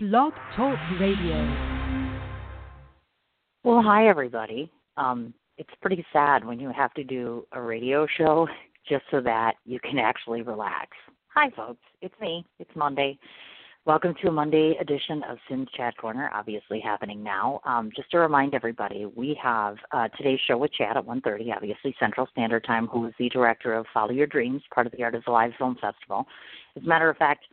Blog Talk Radio. Well, hi everybody. Um, it's pretty sad when you have to do a radio show just so that you can actually relax. Hi, folks. It's me. It's Monday. Welcome to a Monday edition of Sin's Chat Corner, obviously happening now. Um, just to remind everybody, we have uh, today's show with Chad at 1.30, obviously Central Standard Time, who is the director of Follow Your Dreams, part of the Art is Alive Film Festival. As a matter of fact,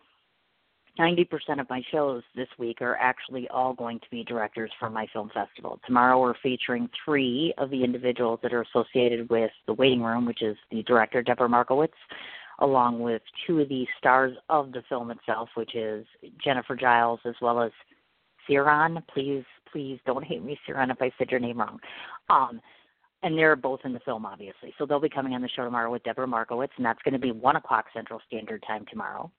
90% of my shows this week are actually all going to be directors from my film festival. Tomorrow we're featuring three of the individuals that are associated with The Waiting Room, which is the director, Deborah Markowitz, along with two of the stars of the film itself, which is Jennifer Giles as well as Ciaran. Please, please don't hate me, Ciaran, if I said your name wrong. Um, and they're both in the film, obviously. So they'll be coming on the show tomorrow with Deborah Markowitz, and that's going to be 1 o'clock Central Standard Time tomorrow.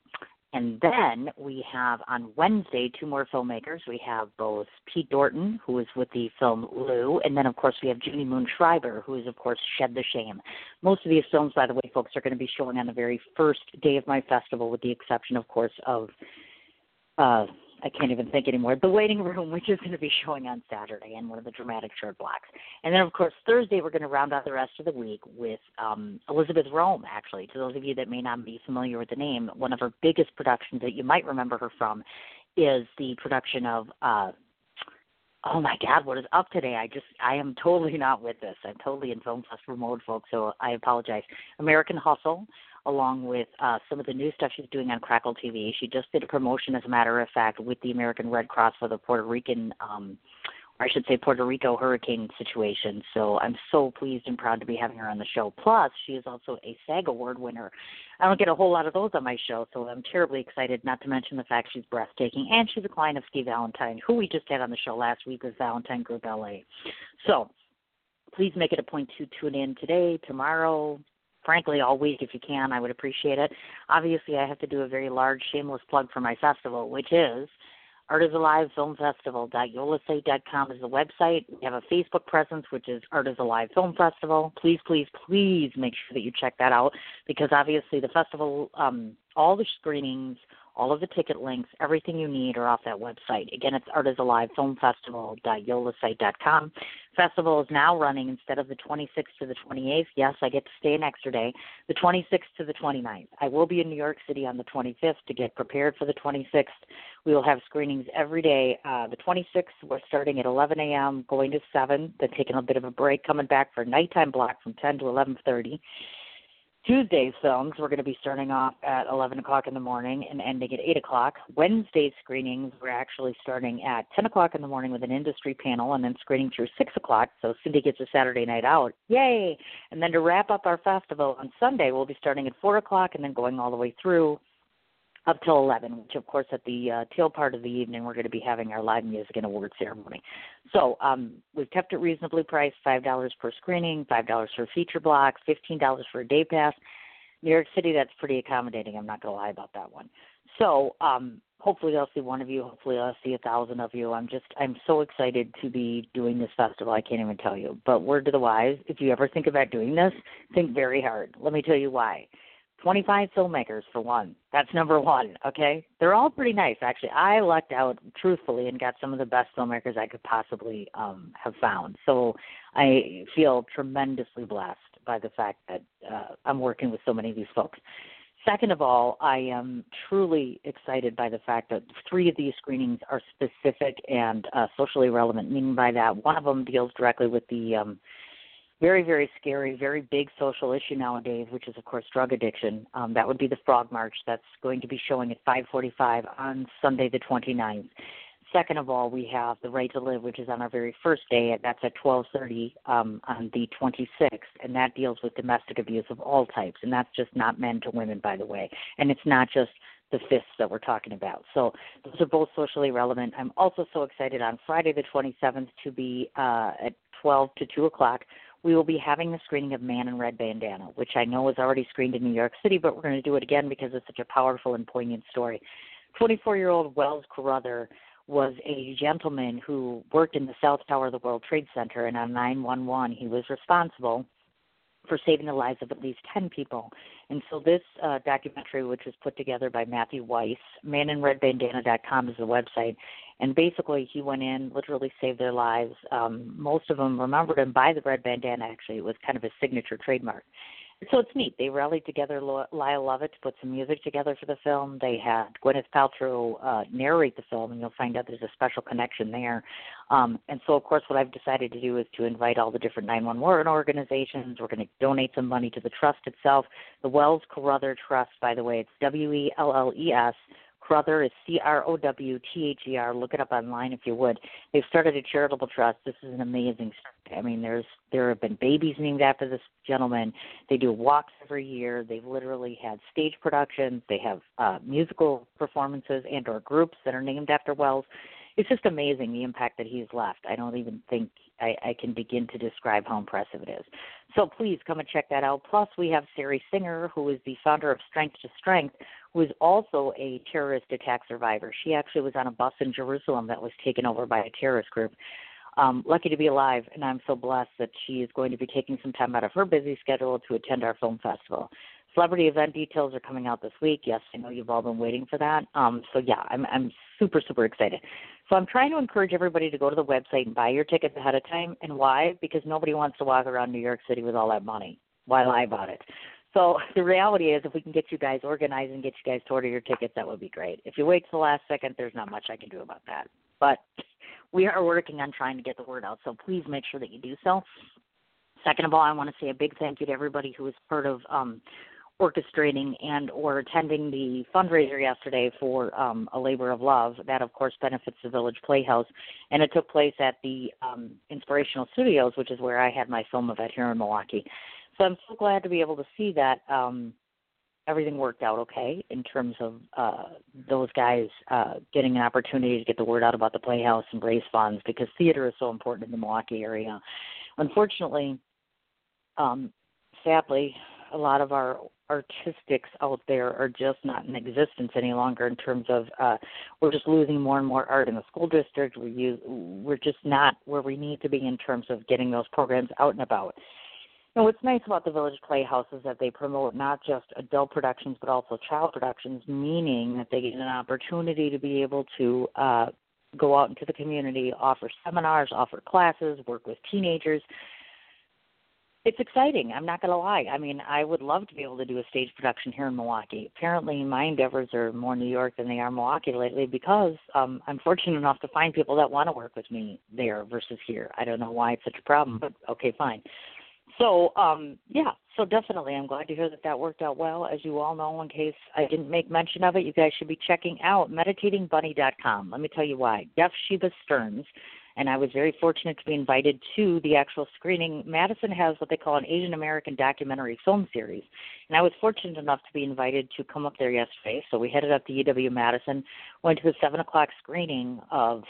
And then we have on Wednesday two more filmmakers. We have both Pete Dorton, who is with the film Lou, and then of course we have Junie Moon Schreiber, who is of course Shed the Shame. Most of these films, by the way, folks, are going to be showing on the very first day of my festival, with the exception, of course, of uh, I can't even think anymore. The Waiting Room, which is going to be showing on Saturday, and one of the dramatic short blocks. And then, of course, Thursday we're going to round out the rest of the week with um, Elizabeth Rome. Actually, to those of you that may not be familiar with the name, one of her biggest productions that you might remember her from is the production of. Uh, oh my God, what is up today? I just I am totally not with this. I'm totally in film festival mode, folks. So I apologize. American Hustle, along with uh, some of the new stuff she's doing on Crackle TV. She just did a promotion, as a matter of fact, with the American Red Cross for the Puerto Rican, um, or I should say, Puerto Rico hurricane situation. So I'm so pleased and proud to be having her on the show. Plus, she is also a SAG Award winner. I don't get a whole lot of those on my show, so I'm terribly excited. Not to mention the fact she's breathtaking, and she's a client of Steve Valentine, who we just had on the show last week with Valentine Group LA. So please make it a point to tune in today, tomorrow, frankly all week if you can. I would appreciate it. Obviously, I have to do a very large shameless plug for my festival, which is Art is Alive Film Festival. Yolasite.com is the website. We have a Facebook presence, which is Art is Alive Film Festival. Please, please, please make sure that you check that out because obviously the festival, um, all the screenings, all of the ticket links, everything you need are off that website. Again, it's Art is Alive Film Festival.yolasite.com. Festival is now running instead of the 26th to the 28th. Yes, I get to stay an extra day. The 26th to the 29th. I will be in New York City on the 25th to get prepared for the 26th. We will have screenings every day. Uh, the 26th, we're starting at 11 a.m., going to 7, then taking a bit of a break, coming back for nighttime block from 10 to 11:30. Tuesday's films, we're going to be starting off at 11 o'clock in the morning and ending at 8 o'clock. Wednesday's screenings, we're actually starting at 10 o'clock in the morning with an industry panel and then screening through 6 o'clock. So Cindy gets a Saturday night out. Yay! And then to wrap up our festival on Sunday, we'll be starting at 4 o'clock and then going all the way through up till 11, which of course at the uh, tail part of the evening we're going to be having our live music and award ceremony. So um, we've kept it reasonably priced, $5 per screening, $5 for feature blocks, $15 for a day pass. New York City, that's pretty accommodating. I'm not going to lie about that one. So um, hopefully I'll see one of you. Hopefully I'll see a thousand of you. I'm just I'm so excited to be doing this festival. I can't even tell you. But word to the wise, if you ever think about doing this, think very hard. Let me tell you why 25 filmmakers for one. That's number one, okay? They're all pretty nice, actually. I lucked out, truthfully, and got some of the best filmmakers I could possibly um, have found. So I feel tremendously blessed by the fact that uh, I'm working with so many of these folks. Second of all, I am truly excited by the fact that three of these screenings are specific and uh, socially relevant, meaning by that one of them deals directly with the um, very, very scary, very big social issue nowadays, which is of course drug addiction. Um, that would be the Frog March. That's going to be showing at 5:45 on Sunday the 29th. Second of all, we have the Right to Live, which is on our very first day. That's at 12:30 um, on the 26th, and that deals with domestic abuse of all types, and that's just not men to women, by the way, and it's not just the fists that we're talking about. So those are both socially relevant. I'm also so excited on Friday the 27th to be uh, at 12 to 2 o'clock we will be having the screening of Man in Red Bandana, which I know was already screened in New York City, but we're going to do it again because it's such a powerful and poignant story. 24 year old Welles Crowther was a gentleman who worked in the South Tower of the World Trade Center, and on 911, he was responsible for saving the lives of at least 10 people. And so this uh, documentary, which was put together by Matthew Weiss, maninredbandana.com is the website, and basically he went in, literally saved their lives. Um, most of them remembered him by the red bandana. Actually, it was kind of his signature trademark so it's neat. They rallied together Lyle Lovett to put some music together for the film. They had Gwyneth Paltrow uh, narrate the film, and you'll find out there's a special connection there. Um, and so, of course, what I've decided to do is to invite all the different 911 organizations. We're going to donate some money to the trust itself. The Welles Crowther Trust, by the way, it's W E L L E S Crowther is C R O W T H E R. Look it up online if you would. They've started a charitable trust. This is an amazing. I mean, there's there have been babies named after this gentleman. They do walks every year. They've literally had stage productions. They have uh, musical performances and or groups that are named after Welles. It's just amazing the impact that he's left. I don't even think I, I can begin to describe how impressive it is. So please come and check that out. Plus, we have Sari Singer, who is the founder of Strength to Strength, is also a terrorist attack survivor. She actually was on a bus in Jerusalem that was taken over by a terrorist group. Um, lucky to be alive, and I'm so blessed that she is going to be taking some time out of her busy schedule to attend our film festival. Celebrity event details are coming out this week. Yes, I know you've all been waiting for that. Um, so yeah, I'm I'm super super excited. So I'm trying to encourage everybody to go to the website and buy your tickets ahead of time. And why? Because nobody wants to walk around New York City with all that money. Why lie about it? So the reality is, if we can get you guys organized and get you guys to order your tickets, that would be great. If you wait till the last second, there's not much I can do about that. But we are working on trying to get the word out, so please make sure that you do so. Second of all, I want to say a big thank you to everybody who was part of um, orchestrating and or attending the fundraiser yesterday for um, a labor of love. That, of course, benefits the Village Playhouse, and it took place at the um, Inspirational Studios, which is where I had my film event here in Milwaukee. So I'm so glad to be able to see that um, everything worked out okay in terms of uh, those guys uh, getting an opportunity to get the word out about the Playhouse and raise funds because theater is so important in the Milwaukee area. Unfortunately, um, sadly, a lot of our artistics out there are just not in existence any longer in terms of uh we're just losing more and more art in the school district we use we're just not where we need to be in terms of getting those programs out and about and what's nice about the Village Playhouse is that they promote not just adult productions but also child productions, meaning that they get an opportunity to be able to uh, go out into the community, offer seminars, offer classes, work with teenagers. It's exciting. I'm not going to lie. I mean, I would love to be able to do a stage production here in Milwaukee. Apparently, my endeavors are more New York than they are Milwaukee lately because um, I'm fortunate enough to find people that want to work with me there versus here. I don't know why it's such a problem, but okay, fine. So, um, yeah, so definitely, I'm glad to hear that that worked out well. As you all know, in case I didn't make mention of it, you guys should be checking out meditatingbunny.com. Let me tell you why. Jeff Chiba Stearns, and I was very fortunate to be invited to the actual screening. Madison has what they call an Asian American documentary film series, and I was fortunate enough to be invited to come up there yesterday. So we headed up to UW Madison, went to the seven o'clock screening of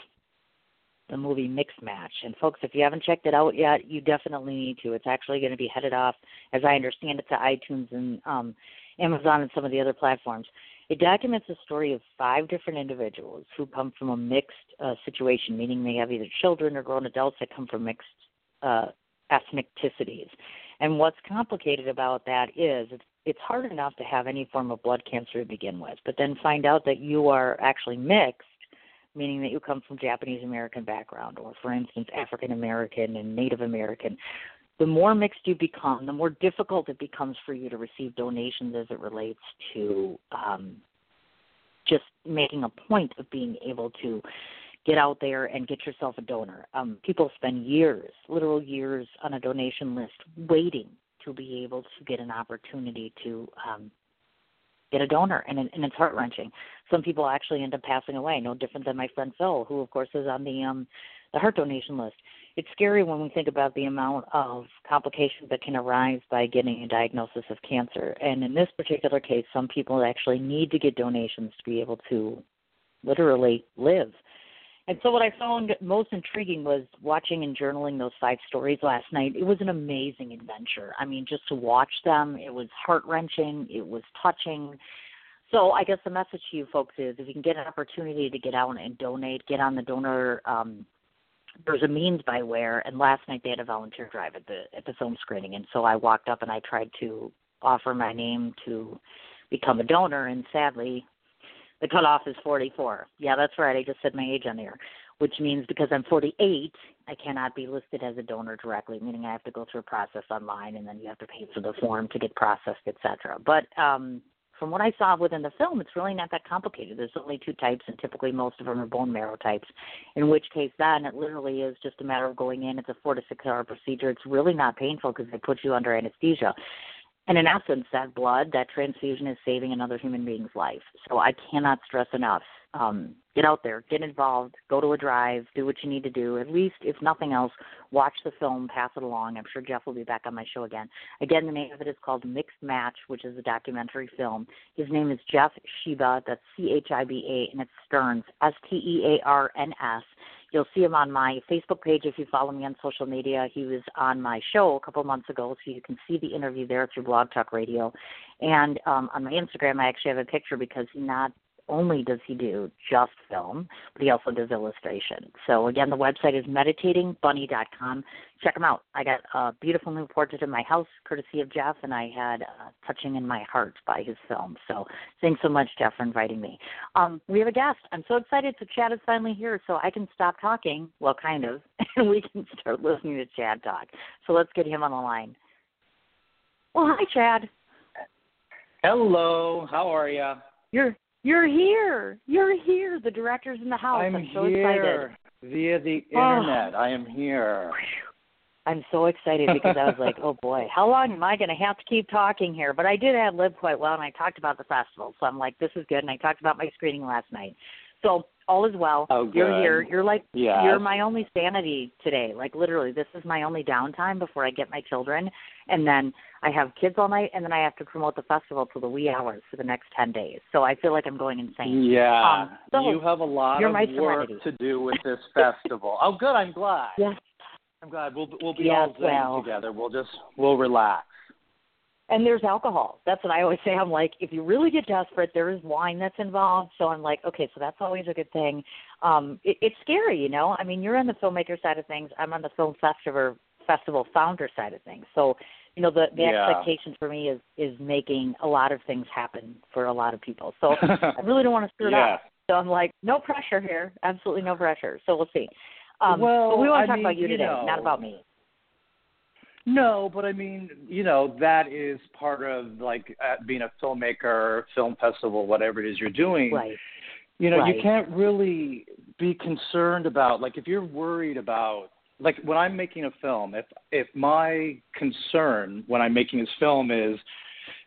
the movie Mix Match. And folks, if you haven't checked it out yet, you definitely need to. It's actually going to be headed off, as I understand it, to iTunes and um, Amazon and some of the other platforms. It documents the story of five different individuals who come from a mixed uh, situation, meaning they have either children or grown adults that come from mixed uh, ethnicities. And what's complicated about that is it's, it's hard enough to have any form of blood cancer to begin with, but then find out that you are actually mixed meaning that you come from Japanese American background, or for instance, African American and Native American, the more mixed you become, the more difficult it becomes for you to receive donations as it relates to um, just making a point of being able to get out there and get yourself a donor. Um, people spend years, literal years, on a donation list waiting to be able to get an opportunity to um, get a donor, and and it's heart wrenching. Some people actually end up passing away, no different than my friend Phil, who of course is on the um the heart donation list. It's scary when we think about the amount of complications that can arise by getting a diagnosis of cancer. And in this particular case, some people actually need to get donations to be able to literally live. And so, what I found most intriguing was watching and journaling those five stories last night. It was an amazing adventure. I mean, just to watch them, it was heart wrenching, it was touching. So, I guess the message to you folks is if you can get an opportunity to get out and donate, get on the donor um, there's a means by where and last night they had a volunteer drive at the at the film screening and so I walked up and I tried to offer my name to become a donor and sadly the cutoff is 44. Yeah, that's right. I just said my age on here, which means because I'm 48, I cannot be listed as a donor directly, meaning I have to go through a process online and then you have to pay for the form to get processed, etc. But um from what I saw within the film, it's really not that complicated. There's only two types, and typically most of them are bone marrow types. In which case, then it literally is just a matter of going in. It's a four to six hour procedure. It's really not painful because they put you under anesthesia. And in essence, that blood, that transfusion is saving another human being's life. So I cannot stress enough um, get out there, get involved, go to a drive, do what you need to do. At least, if nothing else, watch the film, pass it along. I'm sure Jeff will be back on my show again. Again, the name of it is called Mixed Match, which is a documentary film. His name is Jeff Chiba, that's C H I B A, and it's Stearns, S T E A R N S. You'll see him on my Facebook page if you follow me on social media. He was on my show a couple months ago, so you can see the interview there through Blog Talk Radio. And um, on my Instagram, I actually have a picture because not only does he do just film, but he also does illustration. So again, the website is meditatingbunny.com. Check him out. I got a beautiful new portrait in my house, courtesy of Jeff, and I had uh, touching in my heart by his film. So thanks so much, Jeff, for inviting me. Um, we have a guest. I'm so excited. So Chad is finally here, so I can stop talking. Well, kind of, and we can start listening to Chad talk. So let's get him on the line. Well, hi, Chad. Hello. How are you? You're you're here. You're here. The director's in the house. I'm, I'm so here excited. via the oh. internet. Oh. I am here. I'm so excited because I was like, oh boy, how long am I going to have to keep talking here? But I did have live quite well, and I talked about the festival, so I'm like, this is good. And I talked about my screening last night. So all is well. Oh, good. You're here. You're like yes. you're my only sanity today. Like literally, this is my only downtime before I get my children, and then I have kids all night, and then I have to promote the festival till the wee hours for the next ten days. So I feel like I'm going insane. Yeah, um, so you have a lot of work serenity. to do with this festival. oh, good. I'm glad. Yes. I'm glad. We'll we'll be yes, all well. together. We'll just we'll relax. And there's alcohol. That's what I always say. I'm like, if you really get desperate, there is wine that's involved. So I'm like, okay, so that's always a good thing. Um, it, it's scary, you know. I mean, you're on the filmmaker side of things. I'm on the film festival festival founder side of things. So, you know, the the Yeah. expectation for me is is making a lot of things happen for a lot of people. So I really don't want to screw it yeah. up. So I'm like, no pressure here. Absolutely no pressure. So we'll see. Um, Well, but we want I to talk mean, about you you today, know, not about me. No, but I mean, you know, that is part of like uh, being a filmmaker, film festival, whatever it is you're doing. Right. You know, Right. you can't really be concerned about like if you're worried about like when I'm making a film, if if my concern when I'm making this film is,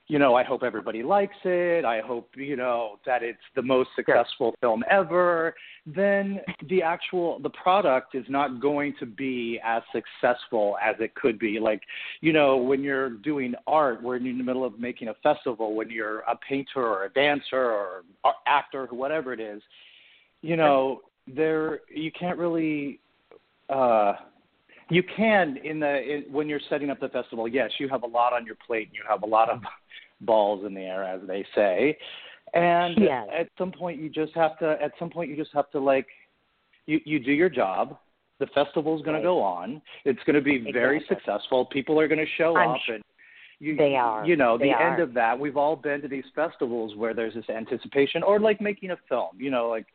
you know, I hope everybody likes it, I hope, you know, that it's the most successful film ever, then the actual the product is not going to be as successful as it could be. Like, you know, when you're doing art, we're in the middle of making a festival, when you're a painter or a dancer or actor, whatever it is, you know, there you can't really uh you can in the in, when you're setting up the festival yes you have a lot on your plate and you have a lot of balls in the air as they say and Yes. at some point you just have to at some point you just have to like you you do your job the festival's going Right. to go on it's going to be very successful people are going to show I'm up sure and you, they are. you know They the are. end of that we've all been to these festivals where there's this anticipation or like making a film you know like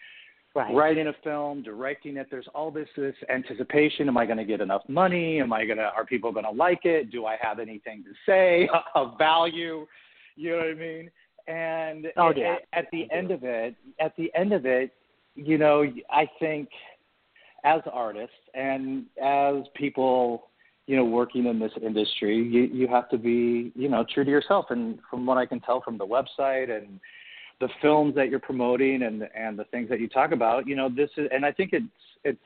Right. writing a film, directing it. There's all this this anticipation. Am I going to get enough money? Am I going to? Are people going to like it? Do I have anything to say of value? You know what I mean? And Oh, at- yeah. at the end of it, at the end of it, you know, I think as artists and as people, you know, working in this industry, you you have to be, you know, true to yourself. And from what I can tell from the website and the films that you're promoting and and the things that you talk about, you know, this is, and I think it's it's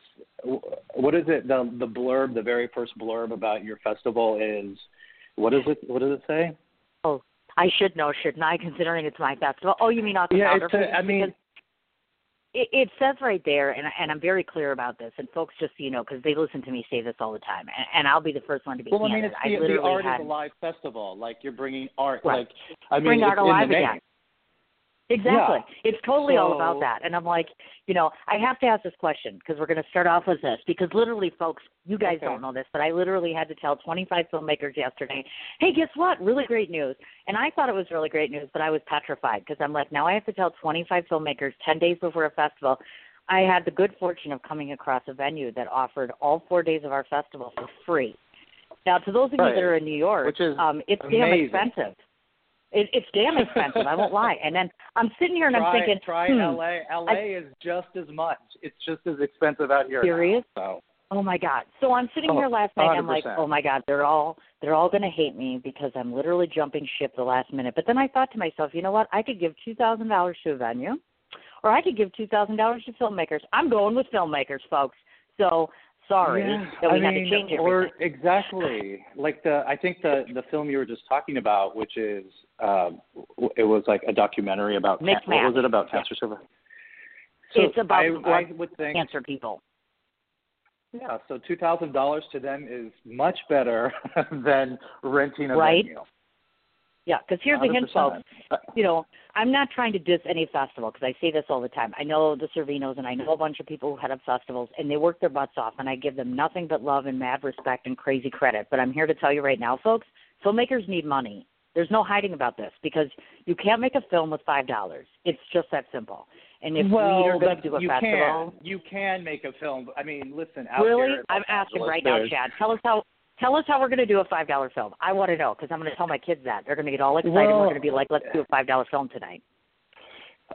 what is it the the blurb, the very first blurb about your festival is, what is it? What does it say? Oh, I should know, shouldn't I? Considering it's my festival. Oh, you mean off the Yeah, it's a-? I mean- it, it says right there, and and I'm very clear about this. And folks, just so you know, because they listen to me say this all the time, and, and I'll be the first one to be Well, I mean, it's the, the art had is a live festival. Like you're bringing art. Right. Like I mean, Bring art alive again. Exactly. Yeah. It's totally all about that. And I'm like, you know, I have to ask this question because we're going to start off with this because literally, folks, you guys Okay. don't know this, but I literally had to tell 25 filmmakers yesterday, hey, guess what? Really great news. And I thought it was really great news, but I was petrified because I'm like, now I have to tell 25 filmmakers 10 days before a festival. I had the good fortune of coming across a venue that offered all four days of our festival for free. Now, to those of Right. you that are in New York, Which is um, it's damn expensive. It, it's damn expensive. I won't lie. And then I'm sitting here and try, I'm thinking, try hmm, LA. LA is just as much. It's just as expensive out here. now, Serious? so Oh my God! So I'm sitting Oh, here last night. and I'm like, oh my God, they're all they're all going to hate me because I'm literally jumping ship the last minute. But then I thought to myself, you know what? I could give two thousand dollars to a venue, or I could give two thousand dollars to filmmakers. I'm going with filmmakers, folks. So sorry yeah, that we I had mean, to change everything. or exactly like the I think the the film you were just talking about, which is um, w- it was like a documentary about can- what was it about Yeah. cancer survivors? So It's about I, I would think Cancer people. yeah. So two thousand dollars to them is much better than renting a Right. venue. Yeah, because here's the hint, 100%. folks. you know, I'm not trying to diss any festival because I say this all the time. I know the Servinos and I know a bunch of people who head up festivals and they work their butts off and I give them nothing but love and mad respect and crazy credit. But I'm here to tell you right now, folks, filmmakers need money. There's no hiding about this because you can't make a film with five dollars. It's just that simple. And if well, we are going to do a you festival, can you can make a film. I mean, listen. Out really, here I'm asking Angeles, right now, Chad. Tell us how. Tell us how we're going to do a five dollar film. I want to know because I'm going to tell my kids that they're going to get all excited. we're going to be like, let's do a five dollar film tonight.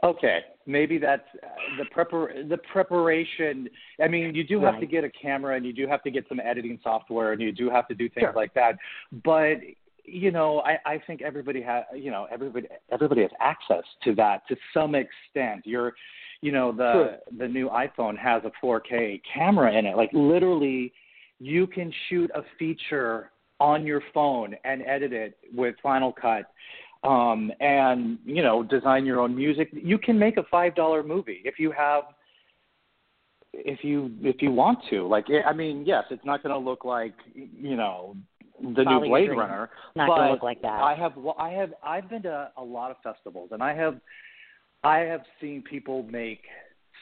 Okay, maybe that's uh, the prepar the preparation. I mean, you do have to get a camera and you do have to get some editing software and you do have to do things Sure. like that. But you know, I, I think everybody has you know everybody everybody has access to that to some extent. You're you know the the new iPhone has a 4K camera in it. Like literally, you can shoot a feature on your phone and edit it with Final Cut um, and you know design your own music. You can make a five dollar movie if you have if you if you want to. Like I mean, yes, it's not going to look like you know the new Blade. Runner, Not but going to look like that. I have I have I've been to a lot of festivals and I have I have seen people make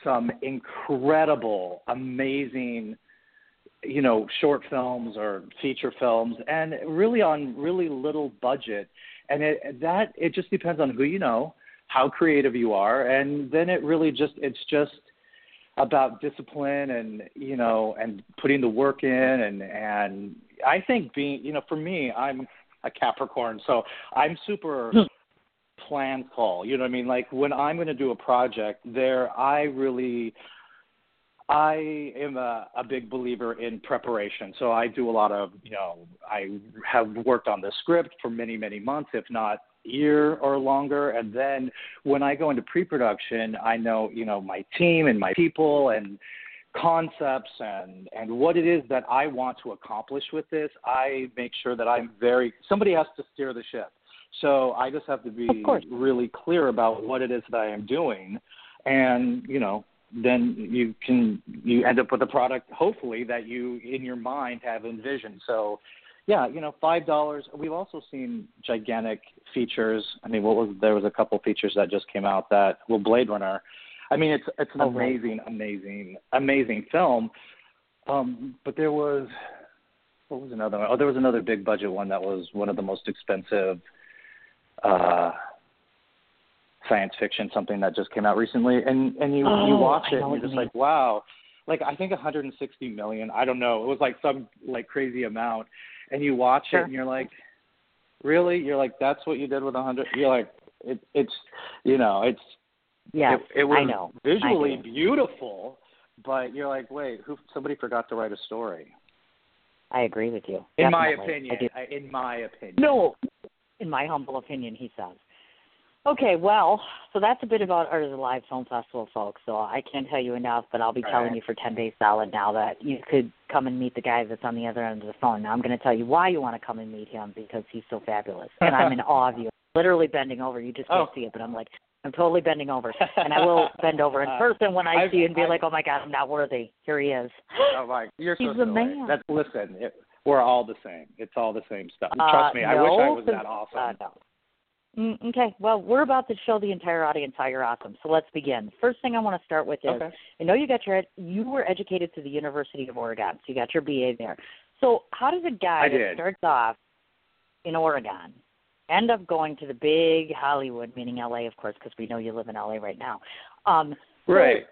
some incredible, amazing you know short films or feature films and really on really little budget. And it that it just depends on who you know how creative you are and then it really just it's just about discipline and you know and putting the work in and and i think being you know for me i'm a capricorn so i'm super hmm. plan call you know what i mean? Like when i'm going to do a project there i really I am a, a big believer in preparation. So I do a lot of, you know, I have worked on the script for many, many months, if not year or longer. And then when I go into pre-production, I know, you know, my team and my people and concepts and and what it is that I want to accomplish with this. I make sure that I'm very somebody has to steer the ship. So I just have to be really clear about what it is that I am doing and, you know, then you can you end up with a product hopefully that you in your mind have envisioned. So yeah, you know, five dollars. We've also seen gigantic features. I mean, what was there was a couple features that just came out that well, Blade Runner. I mean, it's it's an Oh, right. amazing, amazing, amazing film. Um, but there was what was another one? Oh, there was another big budget one that was one of the most expensive uh science fiction, something that just came out recently, and and you you Oh, watch it and you're just you like, wow. Like I think 160 million. I don't know. It was like some like crazy amount, and you watch Sure. it and you're like, really? You're like, that's what you did with a hundred? You're like, it, it's, you know, it's yeah, it, it was I know. visually I beautiful, but you're like, wait, who? Somebody forgot to write a story. I agree with you. In my Definitely. I opinion. In my opinion. No, in my humble opinion, he says. Okay, well, so that's a bit about Art is Alive Film Festival, folks. So I can't tell you enough, but I'll be telling Right. you for 10 days solid now that you could come and meet the guy that's on the other end of the phone. Now I'm going to tell you why you want to come and meet him because he's so fabulous. And I'm in awe of you. Literally bending over. You just can't Oh. see it, but I'm like, I'm totally bending over. And I will bend over in person when I I've- see you and be I've- like, oh my God, I'm not worthy. Here he is. Oh my, you're He's so the silly. man. That's listen. It, we're all the same. It's all the same stuff. Uh, Trust me. I wish I was that awesome. Uh, no. Mm, okay. Well, we're about to show the entire audience how you're awesome. So let's begin. First thing I want to start with is Okay. I know you got your you were educated through the University of Oregon, so you got your BA there. So how does a guy that starts off in Oregon end up going to the big Hollywood, meaning LA, of course, because we know you live in LA right now. Um, so Right.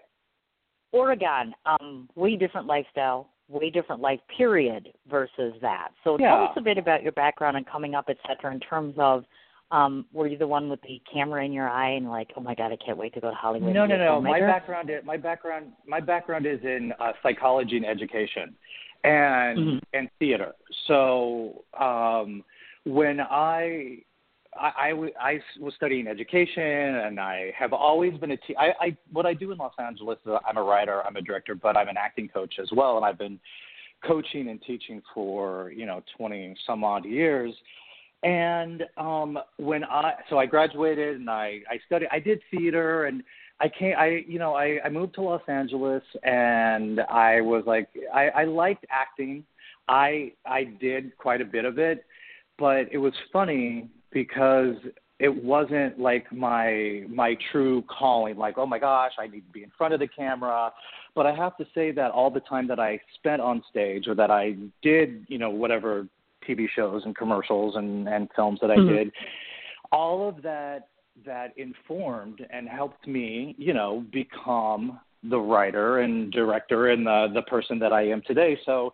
Oregon, um, way different lifestyle, way different life period versus that. So tell us a bit about your background and coming up, et cetera, in terms of um, were you the one with the camera in your eye and like, oh my god, I can't wait to go to Hollywood? No, no, no. My background, is, my background, my background is in uh, psychology and education, and Mhm. and theater. So um, when I I, I, w- I s- was studying education, and I have always been a te- I, I what I do in Los Angeles is I'm a writer, I'm a director, but I'm an acting coach as well, and I've been coaching and teaching for you know 20 some odd years. And um, when I so I graduated and I I studied I did theater and I came I you know I I moved to Los Angeles and I was like I I liked acting. I I did quite a bit of it, but it was funny because it wasn't like my my true calling like oh my gosh I need to be in front of the camera but I have to say that all the time that I spent on stage or that I did you know whatever TV shows and commercials and and films that I Mhm. did all of that that informed and helped me you know become the writer and director and the the person that I am today so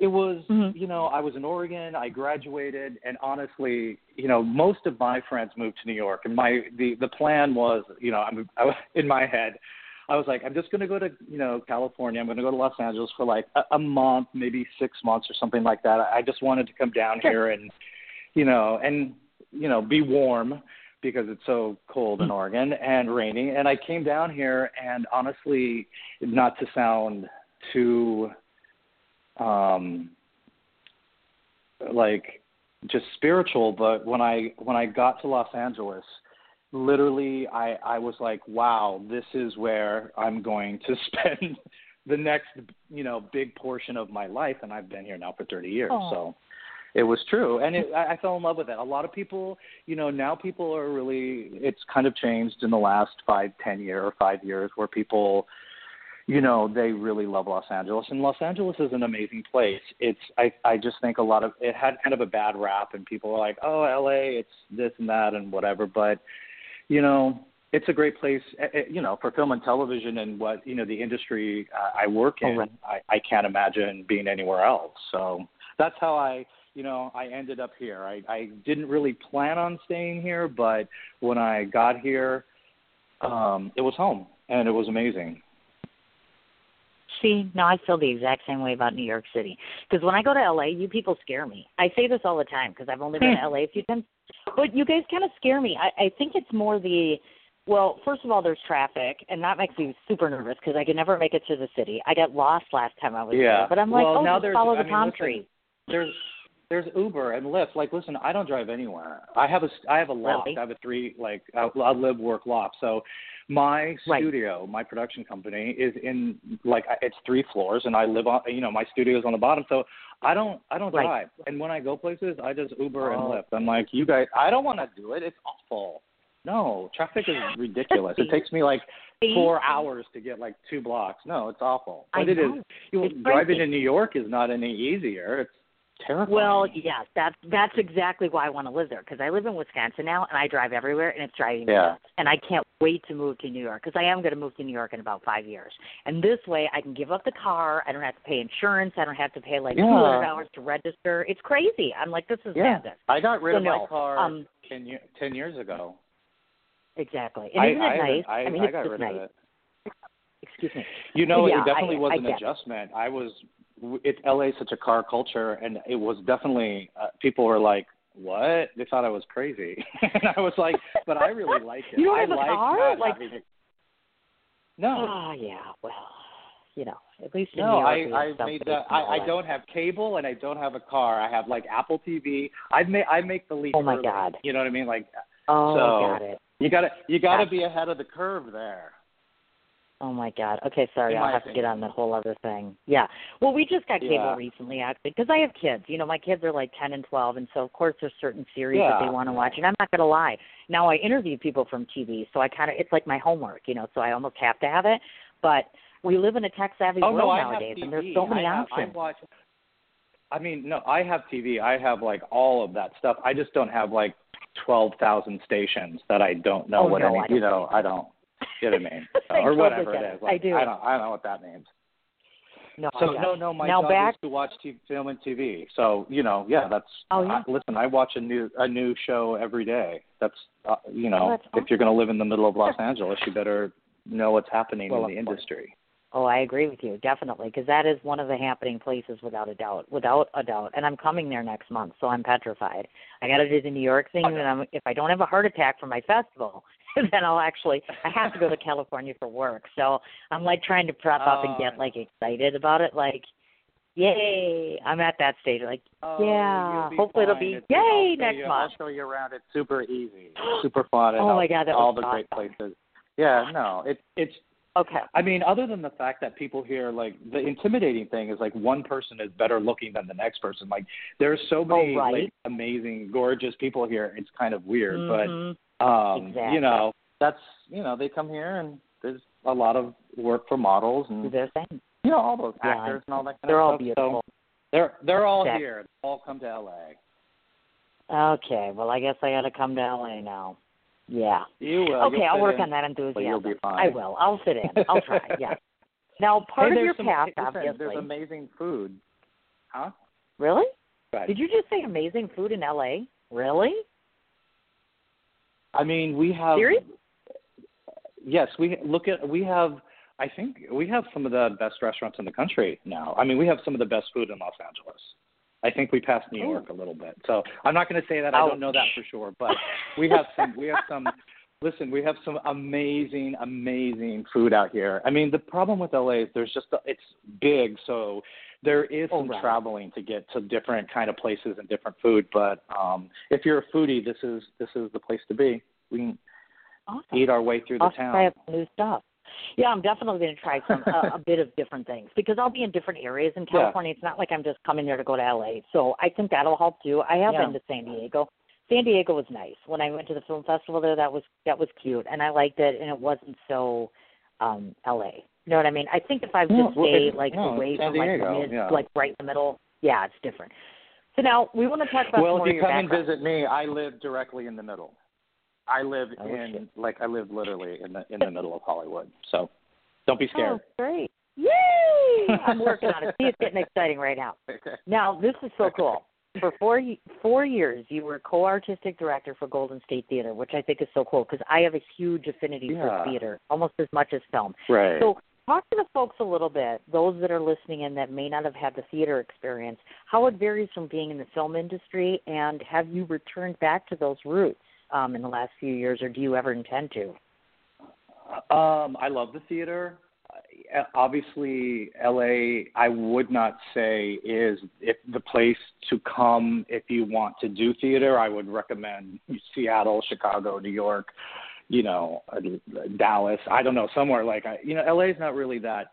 it was Mhm. you know i was in oregon i graduated and honestly you know most of my friends moved to new york and my the the plan was you know i'm I, in my head i was like i'm just going to go to you know california i'm going to go to los angeles for like a, a month maybe six months or something like that i just wanted to come down Sure. here and you know and you know be warm because it's so cold in Oregon and rainy. And I came down here, and honestly, not to sound too um like just spiritual but when i when i got to los angeles literally i i was like wow this is where i'm going to spend the next you know big portion of my life and i've been here now for 30 years Aw. so it was true and it, I, I fell in love with it a lot of people you know now people are really it's kind of changed in the last five ten year or five years where people you know they really love Los Angeles and Los Angeles is an amazing place. It's I I just think a lot of it had kind of a bad rap and people were like, "Oh, LA, it's this and that and whatever." But you know, it's a great place eh, eh, you know, for film and television and what, you know, the industry uh, I work in. Oh, right. I I can't imagine being anywhere else. So, that's how I you know, I ended up here. I I didn't really plan on staying here, but when I got here, um it was home and it was amazing. See, no, I feel the exact same way about New York City. Because when I go to LA, you people scare me. I say this all the time because I've only been to LA a few times, but you guys kind of scare me. I, I think it's more the well, first of all, there's traffic, and that makes me super nervous because I can never make it to the city. I got lost last time I was Yeah. there, but I'm like, Well, oh, now just there's- follow I the mean, palm listen, tree. there's there's Uber and Lyft. Like, listen, I don't drive anywhere. I have a I have a loft. Really? I have a three like I, I live work loft. So my Right. studio, my production company is in like it's three floors, and I live on you know my studio is on the bottom. So I don't I don't Right. drive. And when I go places, I just Uber and Oh. Lyft. I'm like, you guys, I don't want to do it. It's awful. No, traffic is ridiculous. It takes me like four hours to get like two blocks. No, it's awful. I But it is. know. You, It's driving in New York is not any easier. It's terrifying. Well, yes, that's that's exactly why I want to live there because I live in Wisconsin now and I drive everywhere and it's driving me Yeah. nuts. And I can't wait to move to New York because I am going to move to New York in about five years. And this way, I can give up the car. I don't have to pay insurance. I don't have to pay like Yeah. two hundred dollars to register. It's crazy. I'm like, this is Yeah, madness. I got rid So of no, my car um, ten, year, ten years ago. Exactly. And I, isn't I, it nice? I, mean, I it's got rid nice. of it. Excuse me. You know, Yeah, it definitely I- was an it. adjustment. I was, it's LA is such a car culture, and it was definitely uh, people were like, "What?" They thought I was crazy, and I was like, "But I really like it. You don't I have a like car? Like- it." No, Oh yeah. Well, you know, at least in no, New I York, I made that I, I don't have cable, and I don't have a car. I have like Apple TV. I make I make the leap. Oh, my early. God. You know what I mean? Like Oh, so- got it. you gotta you gotta Gotcha. be ahead of the curve there. Oh my God. Okay, sorry. I'll have to get on that whole other thing. Yeah. Well, we just got cable Yeah. recently, actually, because I have kids. You know, my kids are like ten and twelve, and so of course there's certain series that they want to watch. And I'm not gonna lie. Now I interview people from TV, so I kind of it's like my homework. You know, so I almost have to have it. But we live in a tech savvy Oh world no, nowadays, and there's so many I have, options. I watch. I mean, no, I have TV. I have like all of that stuff. I just don't have like twelve thousand stations that I don't know Oh, what no, any. I you know, I don't. You know what I or whatever it is. Like, I do. I don't. I don't know what that means. no, So no, no. My now job back. is to watch TV, film and TV. So you know, yeah, that's. Oh, yeah. I, listen, I watch a new a new show every day. That's uh, you know, Oh, that's if you're going to live in the middle of Los Angeles, you better know what's happening Well, in the industry. Oh, I agree with you definitely because that is one of the happening places without a doubt, without a doubt. And I'm coming there next month, so I'm petrified. I got to do the New York thing, Okay. and I'm, if I don't have a heart attack from my festival, then I'll actually I have to go to California for work. So I'm like trying to prep up and Oh, get like excited about it, like. Yay! I'm at that stage. Like, Oh, yeah. Hopefully it'll be It's- yay I'll next you, month. I'll show you around. It's super easy, super fun. Oh my God, that all the great places. Yeah, no, it's it's. Okay. I mean, other than the fact that people here, like the intimidating thing is like one person is better looking than the next person. Like there's so many Oh, right. like amazing, gorgeous people here. It's kind of weird, Mhm. but um, Exactly. you know, that's you know, they come here and there's a lot of work for models and their thing. you know all those Yeah, actors and all that kind. They're of all stuff. beautiful. So they're they're all Exactly. here. They all come to LA. Okay. Well, I guess I got to come to LA now. Yeah. You will. okay, I'll work in. on that enthusiasm. you'll be fine. I will. I'll fit in. I'll try. yeah. Now, part hey, of your some, path, listen, obviously. There's amazing food. Huh? Really? Did you just say amazing food in LA? Really? I mean, we have. Serious? Yes, we look at. We have. I think we have some of the best restaurants in the country now. I mean, we have some of the best food in Los Angeles. I think we passed New York a little bit. So I'm not going to say that. I don't know that for sure, but we have some. We have some. Listen, we have some amazing, amazing food out here. I mean, the problem with LA is there's just it's big, so there is Oh, some right. traveling to get to different kind of places and different food. But um, if you're a foodie, this is this is the place to be. We can Awesome. eat our way through the I'll town. try new stuff. Yeah, I'm definitely going to try some a, a bit of different things because I'll be in different areas in Yeah. California. It's not like I'm just coming there to go to LA. So I think that'll help too. I have Yeah. been to San Diego. San Diego was nice. When I went to the film festival there, that was that was cute, and I liked it, and it wasn't so um LA. You know what I mean? I think if I No, just stay it- like no, away from like the mid, yeah. like right in the middle, yeah, it's different. So now we want to talk about well, if you come and visit me, I live directly in the middle. I live Oh, shit. in like I live literally in the in the middle of Hollywood. So don't be scared. Oh, great! Yay! I'm working on it. See, it's getting exciting right now. Now, this is so cool. For four four years, you were co-artistic director for Golden State Theater, which I think is so cool because I have a huge affinity Yeah. for theater, almost as much as film. right. So, talk to the folks a little bit, those that are listening in that may not have had the theater experience, how it varies from being in the film industry, and have you returned back to those roots um, in the last few years, or do you ever intend to? Um, I love the theater. Uh, Obviously, LA, I would not say is if the place to come if you want to do theater. I would recommend Seattle, Chicago, New York, you know, uh, Dallas. I don't know, somewhere like I, you know, LA is not really that.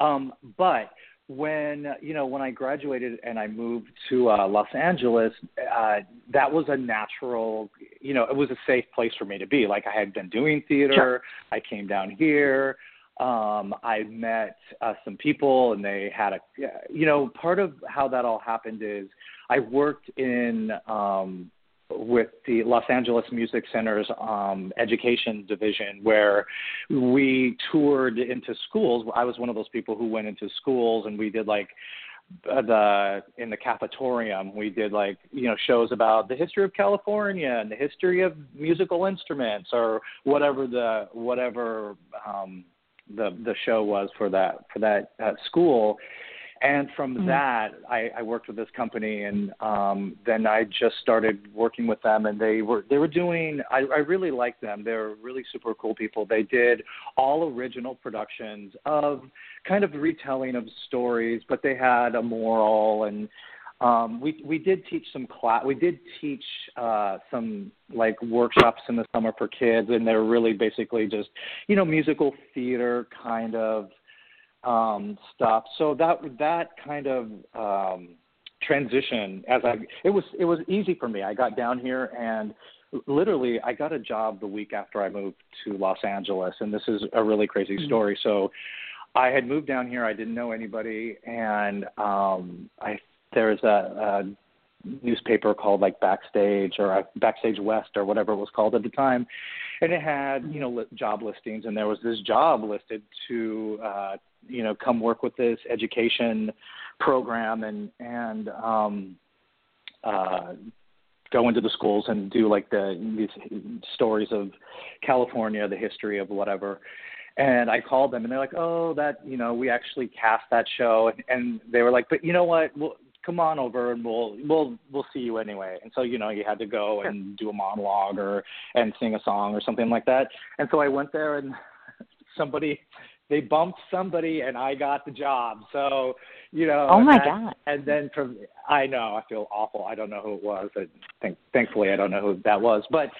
Um, but when you know when I graduated and I moved to uh, Los Angeles, uh, that was a natural, you know, it was a safe place for me to be. Like I had been doing theater, Sure. I came down here. Um, I met uh, some people, and they had a, you know, part of how that all happened is I worked in um, with the Los Angeles Music Center's um, education division, where we toured into schools. I was one of those people who went into schools, and we did like uh, the in the cafetorium we did like you know shows about the history of California and the history of musical instruments or whatever the whatever um the the show was for that for that uh, school and from Mhm. that I, I worked with this company and um then I just started working with them and they were they were doing I, I really liked them they're really super cool people they did all original productions of kind of retelling of stories but they had a moral and Um, we we did teach some class. We did teach uh, some like workshops in the summer for kids, and they're really basically just you know musical theater kind of um, stuff. So that that kind of um, transition as I it was it was easy for me. I got down here and literally I got a job the week after I moved to Los Angeles, and this is a really crazy mm-hmm. story. So I had moved down here. I didn't know anybody, and um, I there's a, a newspaper called like Backstage or Backstage West or whatever it was called at the time, and it had you know job listings, and there was this job listed to uh, you know come work with this education program and and um, uh, go into the schools and do like the these stories of California, the history of whatever. And I called them, and they're like, "Oh, that you know, we actually cast that show." And, and they were like, "But you know what? We'll, come on over, and we'll we'll we'll see you anyway." And so you know, you had to go sure. and do a monologue or and sing a song or something like that. And so I went there, and somebody they bumped somebody and I got the job. So, you know. Oh my and, god. And then from I know I feel awful. I don't know who it was. I think thankfully I don't know who that was. But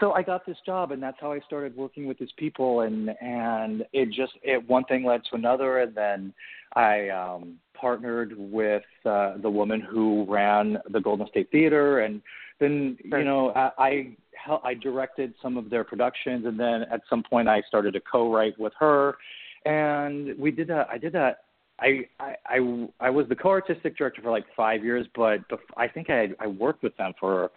so I got this job and that's how I started working with these people and and it just it one thing led to another and then I um partnered with uh the woman who ran the Golden State Theater and then you know I, I I directed some of their productions, and then at some point I started to co-write with her, and we did that. I did that. I I I, I was the co-artistic director for like five years, but I think I I worked with them for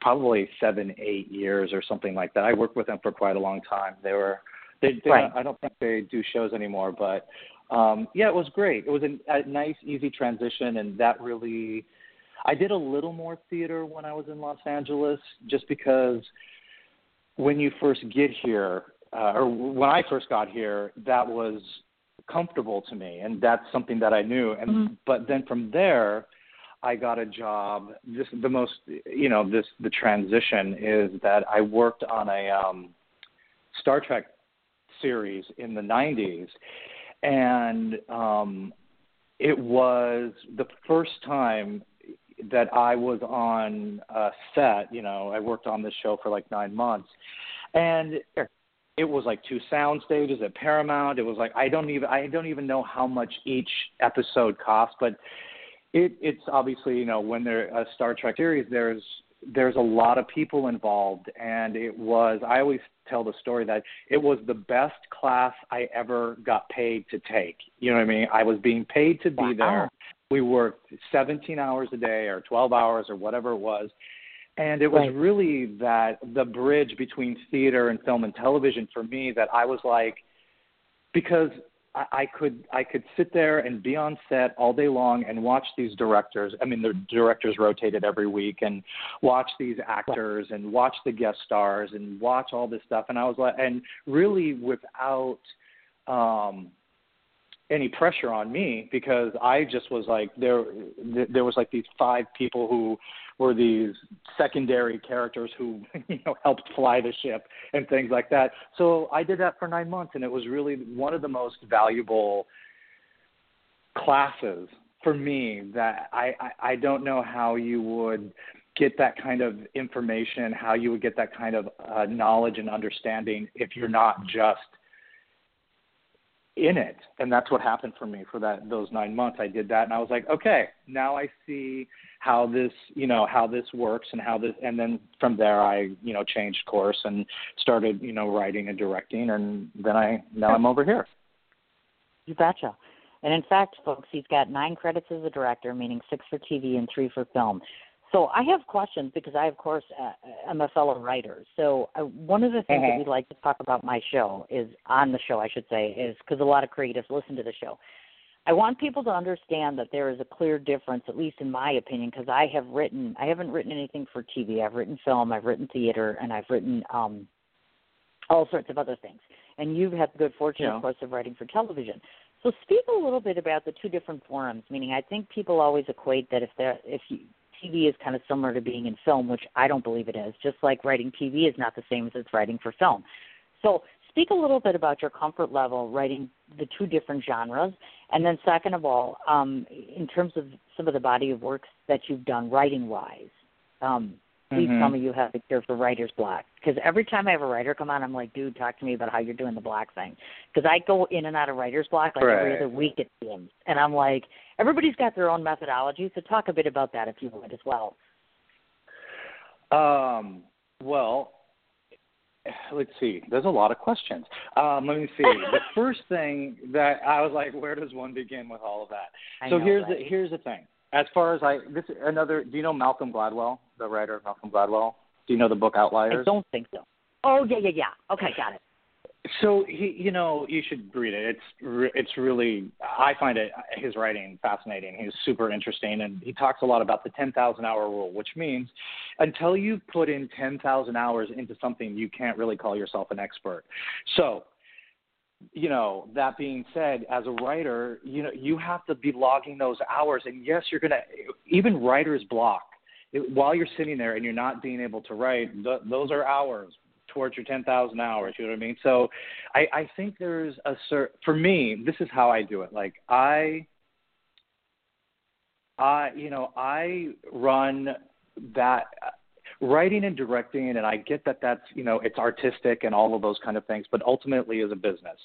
probably seven, eight years or something like that. I worked with them for quite a long time. They were they, they right. I don't think they do shows anymore, but um yeah, it was great. It was a, a nice, easy transition, and that really. I did a little more theater when I was in Los Angeles, just because when you first get here, uh, or when I first got here, that was comfortable to me, and that's something that I knew. And mm-hmm. but then from there, I got a job. This the most you know this the transition is that I worked on a um, Star Trek series in the '90s, and um, it was the first time that I was on a set. You know, I worked on this show for like nine months, and it was like two sound stages at Paramount. It was like I don't even I don't even know how much each episode cost, but it it's obviously you know when they're a uh, Star Trek series, there's there's a lot of people involved, and it was I always tell the story that it was the best class I ever got paid to take. You know what I mean? I was being paid to be wow. there. We worked 17 hours a day or 12 hours or whatever it was and it was right. really that the bridge between theater and film and television for me that I was like, because I, I could I could sit there and be on set all day long and watch these directors. I mean, the directors rotated every week, and watch these actors and watch the guest stars and watch all this stuff. And I was like, and really without um any pressure on me because I just was like there there was like these five people who were these secondary characters who you know helped fly the ship and things like that. So I did that for 9 months and it was really one of the most valuable classes for me that I I, I don't know how you would get that kind of information, how you would get that kind of uh, knowledge and understanding if you're not just in it. And that's what happened for me for that those nine months. I did that and i was like okay now i see how this you know how this works and how this and then from there i you know changed course and started you know writing and directing and then i now i'm over here. You betcha. And in fact folks he's got nine credits as a director meaning six for tv and three for film so I have questions because I, of course, uh, am a fellow writer. So uh, one of the things mm-hmm. that we like to talk about my show is on the show, I should say, is because a lot of creatives listen to the show. I want people to understand that there is a clear difference, at least in my opinion, because I have written, I haven't written anything for TV. I've written film, I've written theater, and I've written um, all sorts of other things. And you've had the good fortune, yeah. of course, of writing for television. So speak a little bit about the two different forums. Meaning, I think people always equate that if they're if you TV is kind of similar to being in film, which I don't believe it is. Just like writing TV is not the same as it's writing for film. So speak a little bit about your comfort level writing the two different genres, and then second of all, um, in terms of some of the body of works that you've done writing wise. Um, please Mhm. tell me you have a cure for writer's block. Because every time I have a writer come on, I'm like, dude, talk to me about how you're doing the block thing. Because I go in and out of writer's block like every other week it seems, and I'm like, everybody's got their own methodology. So talk a bit about that if you would as well. Um, well, let's see. There's a lot of questions. Um, let me see. the first thing that I was like, where does one begin with all of that? I so know, here's right? the here's the thing. As far as I this another. Do you know Malcolm Gladwell, the writer Malcolm Gladwell? Do you know the book Outliers? I don't think so. Oh yeah, yeah, yeah. Okay, got it. So he, you know, you should read it. It's re- it's really I find it his writing fascinating. He's super interesting, and he talks a lot about the ten thousand hour rule, which means until you put in ten thousand hours into something, you can't really call yourself an expert. So, you know, that being said, as a writer, you know, you have to be logging those hours, and yes, you're gonna even writer's block. It, while you're sitting there and you're not being able to write, th- those are hours towards your 10,000 hours. You know what I mean? So I, I think there's a cer for me, this is how I do it. Like I, I, you know, I run that writing and directing and I get that that's, you know, it's artistic and all of those kind of things, but ultimately is a business.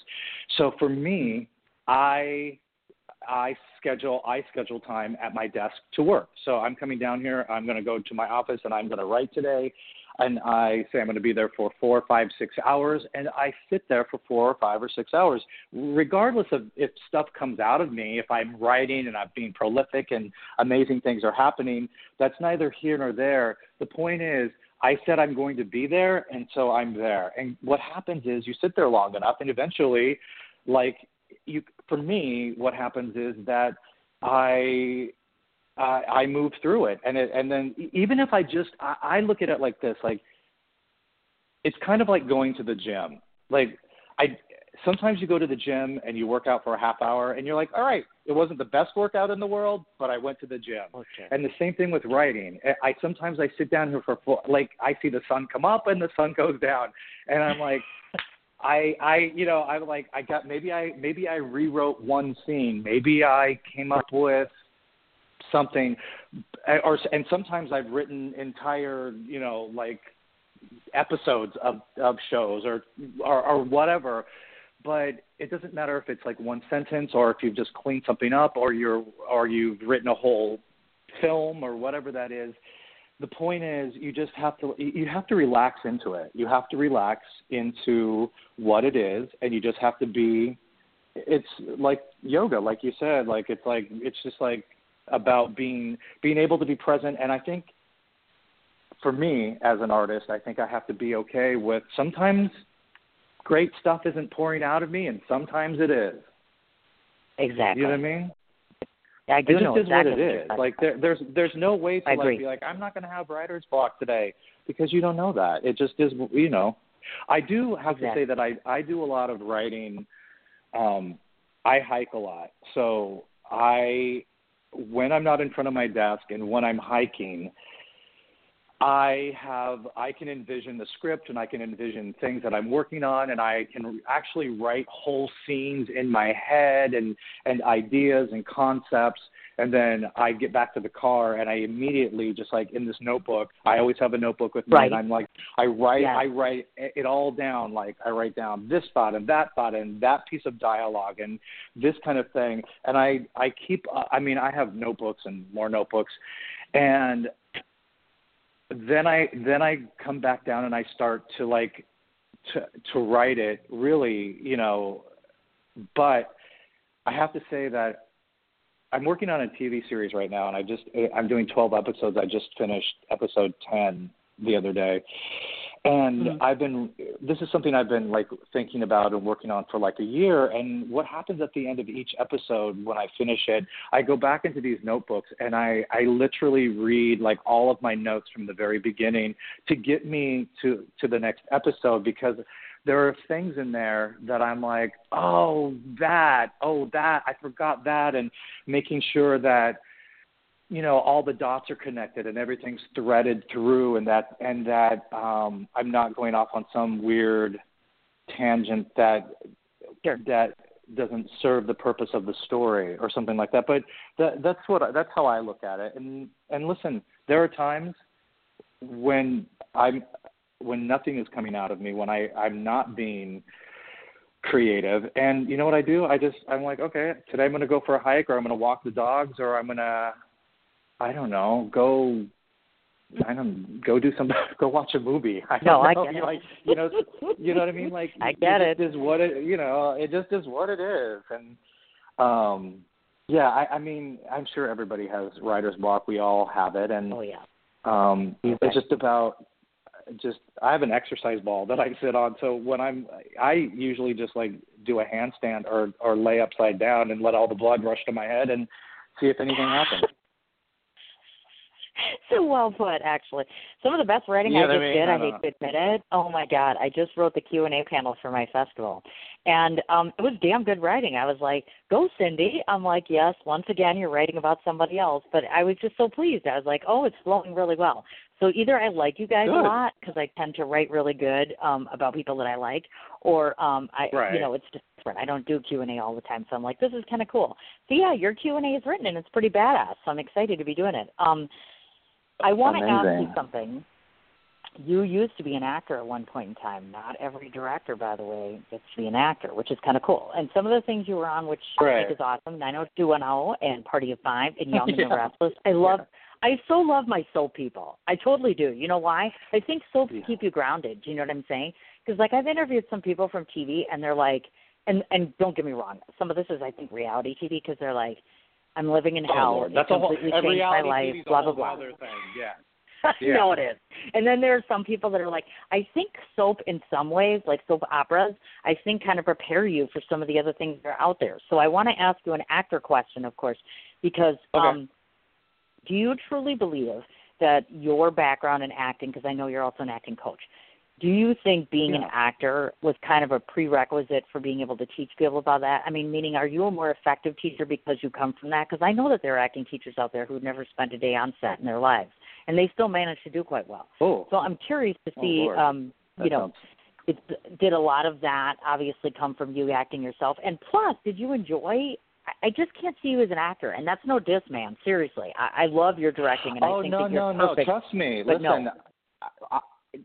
So for me, I, I schedule I schedule time at my desk to work. So I'm coming down here. I'm going to go to my office and I'm going to write today and I say I'm going to be there for four, five, six hours, and I sit there for four or five or six hours, regardless of if stuff comes out of me. If I'm writing and I'm being prolific and amazing things are happening, that's neither here nor there. The point is, I said I'm going to be there, and so I'm there. And what happens is you sit there long enough, and eventually, like you, for me, what happens is that I uh, I move through it, and it, and then even if I just I, I look at it like this, like it's kind of like going to the gym. Like I sometimes you go to the gym and you work out for a half hour, and you're like, all right, it wasn't the best workout in the world, but I went to the gym. Okay. And the same thing with writing. I I- sometimes I sit down here for like I see the sun come up and the sun goes down, and I'm like. I I you know I'm like I got maybe I maybe I rewrote one scene maybe I came up with something or and sometimes I've written entire you know like episodes of of shows or or, or whatever but it doesn't matter if it's like one sentence or if you've just cleaned something up or you're or you've written a whole film or whatever that is. The point is you just have to you have to relax into it. You have to relax into what it is and you just have to be it's like yoga like you said like it's like it's just like about being being able to be present and i think for me as an artist i think i have to be okay with sometimes great stuff isn't pouring out of me and sometimes it is Exactly. you know what i mean Yeah, I do it just know is exactly what what it is. Like there, there's there's no way to I like agree. be like I'm not going to have writer's block today because you don't know that. It just is. You know, I do have Exactly. to say that I I do a lot of writing. Um, I hike a lot, so I when I'm not in front of my desk and when I'm hiking. I have I can envision the script and I can envision things that I'm working on and I can actually write whole scenes in my head and and ideas and concepts and then I get back to the car and I immediately just like in this notebook I always have a notebook with me Right. and I'm like I write. I write it all down like I write down this thought and that thought and that piece of dialogue and this kind of thing and I I keep uh, I mean I have notebooks and more notebooks and then I then I come back down and I start to like to to write it really, you know, but I have to say that I'm working on a TV series right now and I just I'm doing 12 episodes. I just finished episode 10 the other day. And Mhm. I've been this is something I've been like thinking about and working on for like a year and what happens at the end of each episode when I finish it, I go back into these notebooks and I I literally read like all of my notes from the very beginning to get me to to the next episode because there are things in there that I'm like, "Oh, that. Oh, that. I forgot that." And making sure that you know all the dots are connected and everything's threaded through and that and that um i'm not going off on some weird tangent that that doesn't serve the purpose of the story or something like that. But that, that's what I, that's how I look at it. And and listen, there are times when I'm when nothing is coming out of me, when I I'm not being creative. And you know what I do? I just I'm like, okay, today I'm going to go for a hike, or I'm going to walk the dogs, or I'm going to I don't know, go I don't go do some go watch a movie. I No, I get you it. like you know you know what I mean? Like I get it. it. Just what it you know, it just is what it is. And um yeah, I, I mean I'm sure everybody has writer's block. We all have it and Oh yeah. um Okay. it's just about just I have an exercise ball that I sit on so when I'm I usually just like do a handstand or or lay upside down and let all the blood rush to my head and see if anything happens. so well put, actually. Some of the best writing Yeah, I just mean, did, I I don't hate to admit it. Oh my God, I just wrote the Q and A panel for my festival, and um it was damn good writing. I was like, "Go, Cindy!" I'm like, "Yes." Once again, you're writing about somebody else, but I was just so pleased. I was like, "Oh, it's flowing really well." So either I like you guys a Good. lot because I tend to write really good um about people that I like, or um I Right. you know it's just different. I don't do Q and A all the time, so I'm like, this is kind of cool. So yeah, your Q and A is written and it's pretty badass. So I'm excited to be doing it. Um, I want to ask you something. You used to be an actor at one point in time. Not every director, by the way, gets to be an actor, which is kind of cool. And some of the things you were on, which I think is awesome, 90210 and Party of Five and Young and the Yeah. Restless. I love. I so love my soap people. I totally do. You know why? I think soaps Yeah. keep you grounded. Do you know what I'm saying? Because like I've interviewed some people from TV, and they're like, and and don't get me wrong, some of this is I think reality TV because they're like, I'm living in Oh, hell. Lord. It That's a whole completely changed my life. TV's blah blah blah. other thing. Yeah. Yeah. know it is. And then there are some people that are like, I think soap in some ways, like soap operas, I think kind of prepare you for some of the other things that are out there. So I want to ask you an actor question, of course, because Okay. um, do you truly believe that your background in acting, because I know you're also an acting coach, do you think being an actor was kind of a prerequisite for being able to teach people about that? I mean, meaning, are you a more effective teacher because you come from that? Because I know that there are acting teachers out there who never spent a day on set in their lives, and they still manage to do quite well. Oh. So I'm curious to Oh, see, Lord. um, that you know, sounds- it, did a lot of that obviously come from you acting yourself? And plus, did you enjoy? I- just can't see you as an actor, and that's no diss, man. Seriously, I, I love your directing, and oh I think no that you're no perfect. no! Trust me. but no. listen, I, I,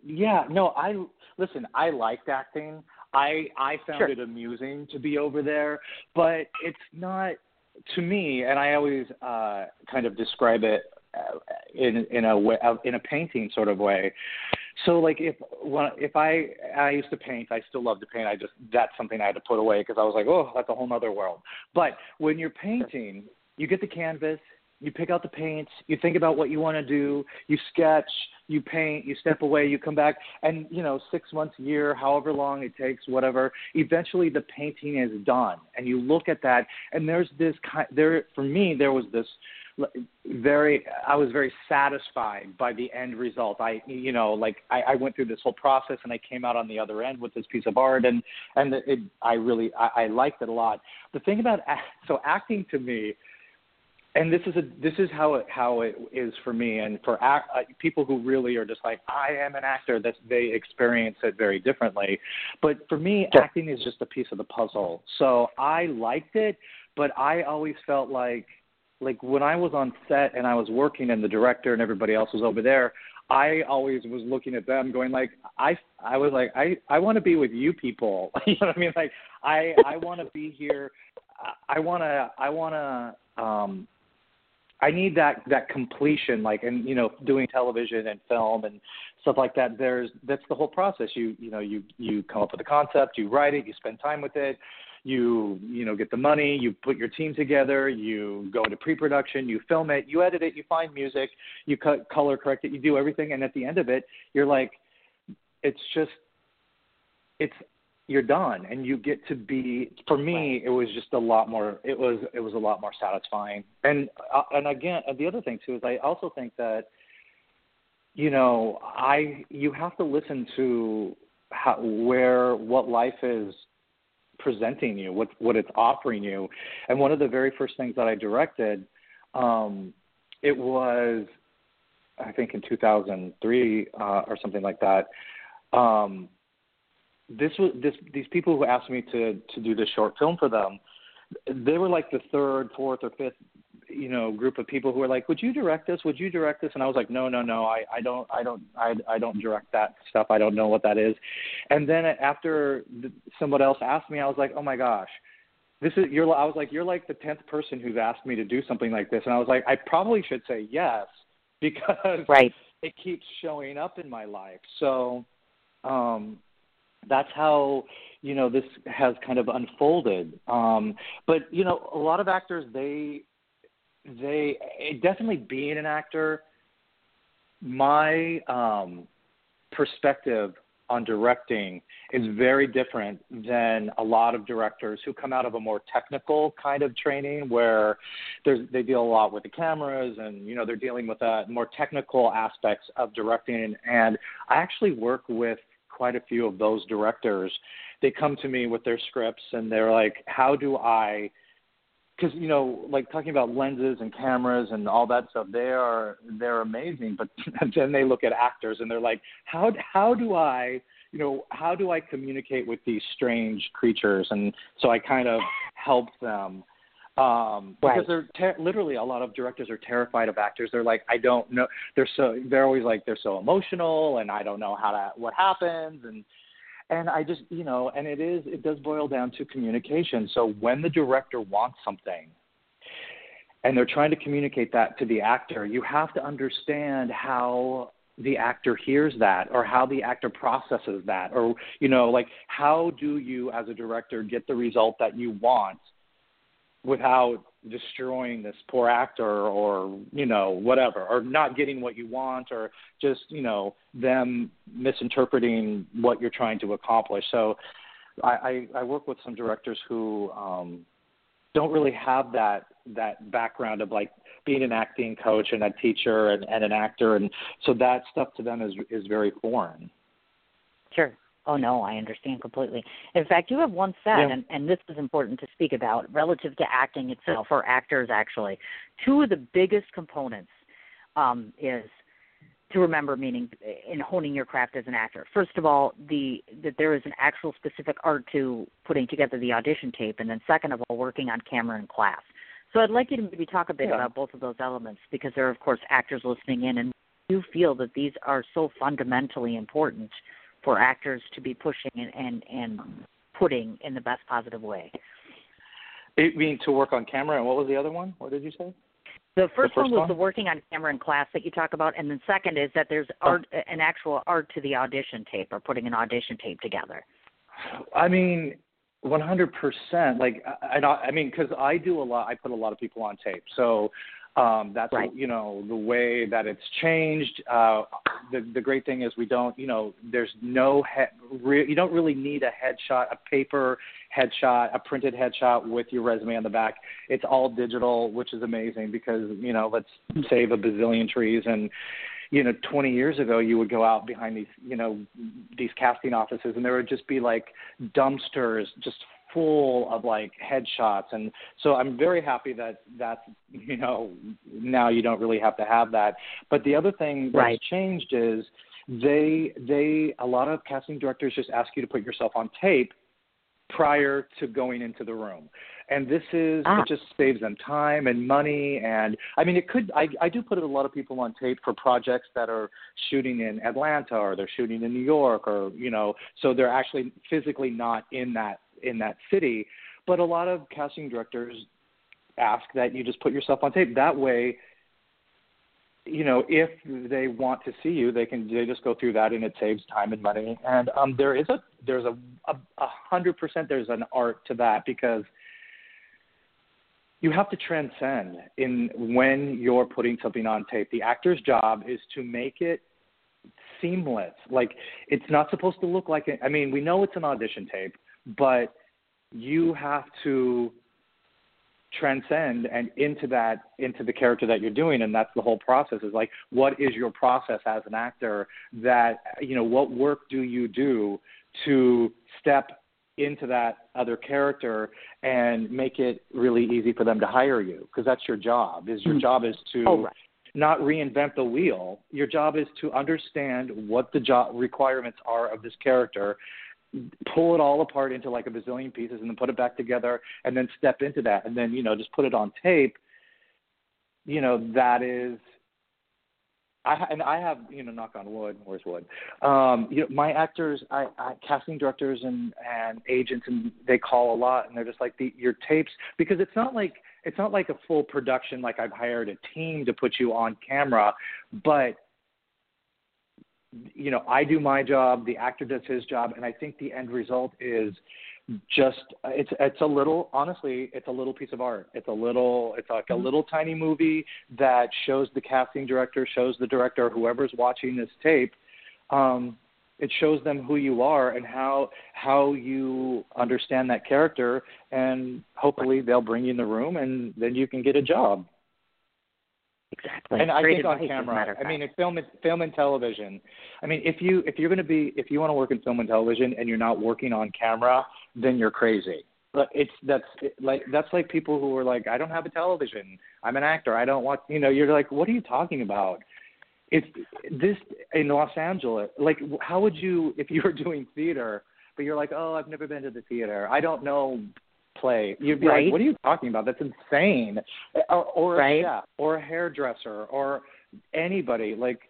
yeah, no. I listen. I liked acting. I I found Sure. it amusing to be over there, but it's not to me. And I always uh, kind of describe it in in a way, in a painting sort of way. So like if when if I I used to paint, I still love to paint. I just that's something I had to put away because I was like, oh, that's a whole other world. But when you're painting, you get the canvas, you pick out the paints, you think about what you want to do, you sketch, you paint, you step away, you come back, and you know six months, a year, however long it takes, whatever. Eventually, the painting is done, and you look at that, and there's this kind. There for me, there was this very i was very satisfied by the end result. I you know like i i went through this whole process and i came out on the other end with this piece of art and and it i really i, I liked it a lot. The thing about so acting to me and this is a this is how it how it is for me and for act, uh, people who really are just like I am an actor that they experience it very differently. But for me acting is just a piece of the puzzle. So I liked it but I always felt like like when I was on set and I was working and the director and everybody else was over there I always was looking at them going like I I was like I I want to be with you people you know what I mean like I I want to be here I want to I want to um I need that that completion, like and you know, doing television and film and stuff like that. There's that's the whole process. You you know, you you come up with a concept, you write it, you spend time with it, you you know get the money, you put your team together, you go into pre-production, you film it, you edit it, you find music, you cut color correct it, you do everything, and at the end of it, you're like, it's just it's you're done and you get to be for me it was just a lot more it was it was a lot more satisfying. And uh, and again the other thing too is i also think that you know i you have to listen to how where what life is presenting you what what it's offering you. And one of the very first things that i directed um it was i think in 2003 uh or something like that. Um this was this these people who asked me to to do this short film for them they were like the third fourth or fifth you know group of people who were like would you direct this? Would you direct this? And i was like no no no. I i don't i don't i i don't direct that stuff. I don't know what that is. And then after someone else asked me i was like oh my gosh. This is you're i was like you're like the tenth person who's asked me to do something like this. And i was like i probably should say yes because right. it keeps showing up in my life. So um that's how you know this has kind of unfolded. Um but you know a lot of actors they they definitely being an actor my um perspective on directing is very different than a lot of directors who come out of a more technical kind of training where there's, they deal a lot with the cameras and you know they're dealing with uh, more technical aspects of directing and I actually work with quite a few of those directors. They come to me with their scripts and they're like, "How do I?" Because you know, like talking about lenses and cameras and all that stuff, they are they're amazing. But then they look at actors and they're like, "How how do I?" You know, how do I communicate with these strange creatures? And so I kind of help them um because they're ter- literally a lot of directors are terrified of actors they're like i don't know they're so they're always like they're so emotional and i don't know how to what happens and and i just you know and it is it does boil down to communication. So when the director wants something and they're trying to communicate that to the actor you have to understand how the actor hears that or how the actor processes that or you know like how do you as a director get the result that you want without destroying this poor actor or you know whatever or not getting what you want or just you know them misinterpreting what you're trying to accomplish. So i i, I work with some directors who um don't really have that that background of like being an acting coach and a teacher and, and an actor. And so that stuff to them is is very foreign. Sure Oh no, I understand completely. In fact, you have one set, yeah. and, and this is important to speak about relative to acting itself, or actors actually. Two of the biggest components um, is to remember, meaning in honing your craft as an actor. First of all, the that there is an actual specific art to putting together the audition tape, and then second of all, working on camera in class. So I'd like you to maybe talk a bit yeah. about both of those elements because there are, of course, actors listening in, and you feel that these are so fundamentally important for actors to be pushing and, and, and putting in the best positive way. You mean to work on camera, and what was the other one? What did you say? The first, the first one was one? the working on camera in class that you talk about, and then second is that there's oh. art, an actual art to the audition tape or putting an audition tape together. I mean, one hundred percent. Like, I, I mean, because I do a lot. I put a lot of people on tape, so um, that's right. you know the way that it's changed. Uh, the the great thing is we don't you know there's no head re- you don't really need a headshot, a paper headshot, a printed headshot with your resume on the back. It's all digital, which is amazing because you know let's save a bazillion trees and you know 20 years ago you would go out behind these you know these casting offices and there would just be like dumpsters just full of like headshots and so i'm very happy that that's you know now you don't really have to have that but the other thing that's right. changed is they they a lot of casting directors just ask you to put yourself on tape prior to going into the room and this is ah. it just saves them time and money and i mean it could i i do put a lot of people on tape for projects that are shooting in atlanta or they're shooting in new york or you know so they're actually physically not in that in that city. But a lot of casting directors ask that you just put yourself on tape. That way, you know, if they want to see you, they can they just go through that, and it saves time and money. And um, there is a there's a a hundred percent there's an art to that because you have to transcend in when you're putting something on tape. The actor's job is to make it seamless. Like it's not supposed to look like it. I mean, we know it's an audition tape, but you have to transcend and into that into the character that you're doing and that's the whole process is like what is your process as an actor that you know what work do you do to step into that other character and make it really easy for them to hire you because that's your job is your mm-hmm. job is to oh, right. not reinvent the wheel your job is to understand what the job requirements are of this character pull it all apart into like a bazillion pieces and then put it back together and then step into that and then you know just put it on tape you know that is I and I have you know knock on wood where's wood? Um you know my actors I, I casting directors and and agents and they call a lot and they're just like the your tapes because it's not like it's not like a full production like I've hired a team to put you on camera but you know I do my job the actor does his job and I think the end result is just it's it's a little honestly it's a little piece of art it's a little it's like a mm-hmm. little tiny movie that shows the casting director shows the director whoever's watching this tape um it shows them who you are and how how you understand that character and hopefully they'll bring you in the room and then you can get a job Exactly. And I think on camera, I mean, in film, film and television. I mean, if you if you're going to be if you want to work in film and television and you're not working on camera, then you're crazy. But it's that's like that's like people who are like, I don't have a television. I'm an actor. I don't want you know. You're like, what are you talking about? It's this in Los Angeles, like, how would you if you were doing theater? But you're like, oh, I've never been to the theater. I don't know play. You'd be right. like, "What are you talking about? That's insane." Or, or right. a or a hairdresser, or anybody. Like,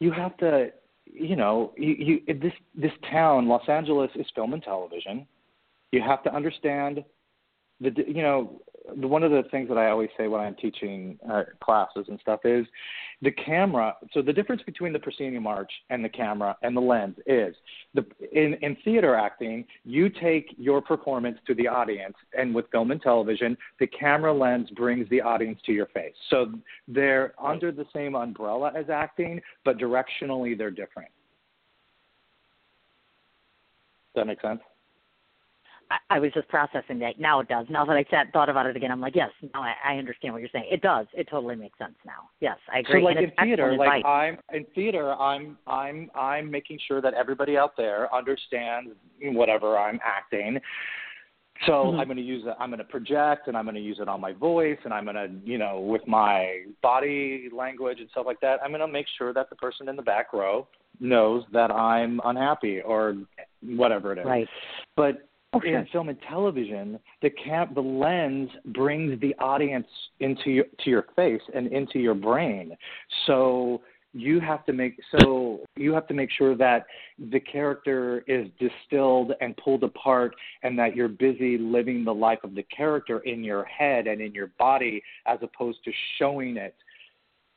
you have to, you know, you, you this this town, Los Angeles, is film and television. You have to understand the, you know, one of the things that I always say when I'm teaching uh, classes and stuff is the camera. So the difference between the proscenium arch and the camera and the lens is the in in theater acting, you take your performance to the audience, and with film and television, the camera lens brings the audience to your face. So they're under the same umbrella as acting, but directionally they're different. Does that make sense? I, was just processing that. Now it does. Now that I sat thought about it again, I'm like, yes, now I, I understand what you're saying. It does. It totally makes sense now. Yes, I agree. So like and in theater, like advice. I'm in theater, I'm I'm I'm making sure that everybody out there understands whatever I'm acting. So mm-hmm. I'm going to use it. I'm going to project, and I'm going to use it on my voice, and I'm going to, you know, with my body language and stuff like that. I'm going to make sure that the person in the back row knows that I'm unhappy or whatever it is. Right. But Oh, sure. in film and television, the cam- the lens brings the audience into your to your face and into your brain. So you have to make so you have to make sure that the character is distilled and pulled apart and that you're busy living the life of the character in your head and in your body as opposed to showing it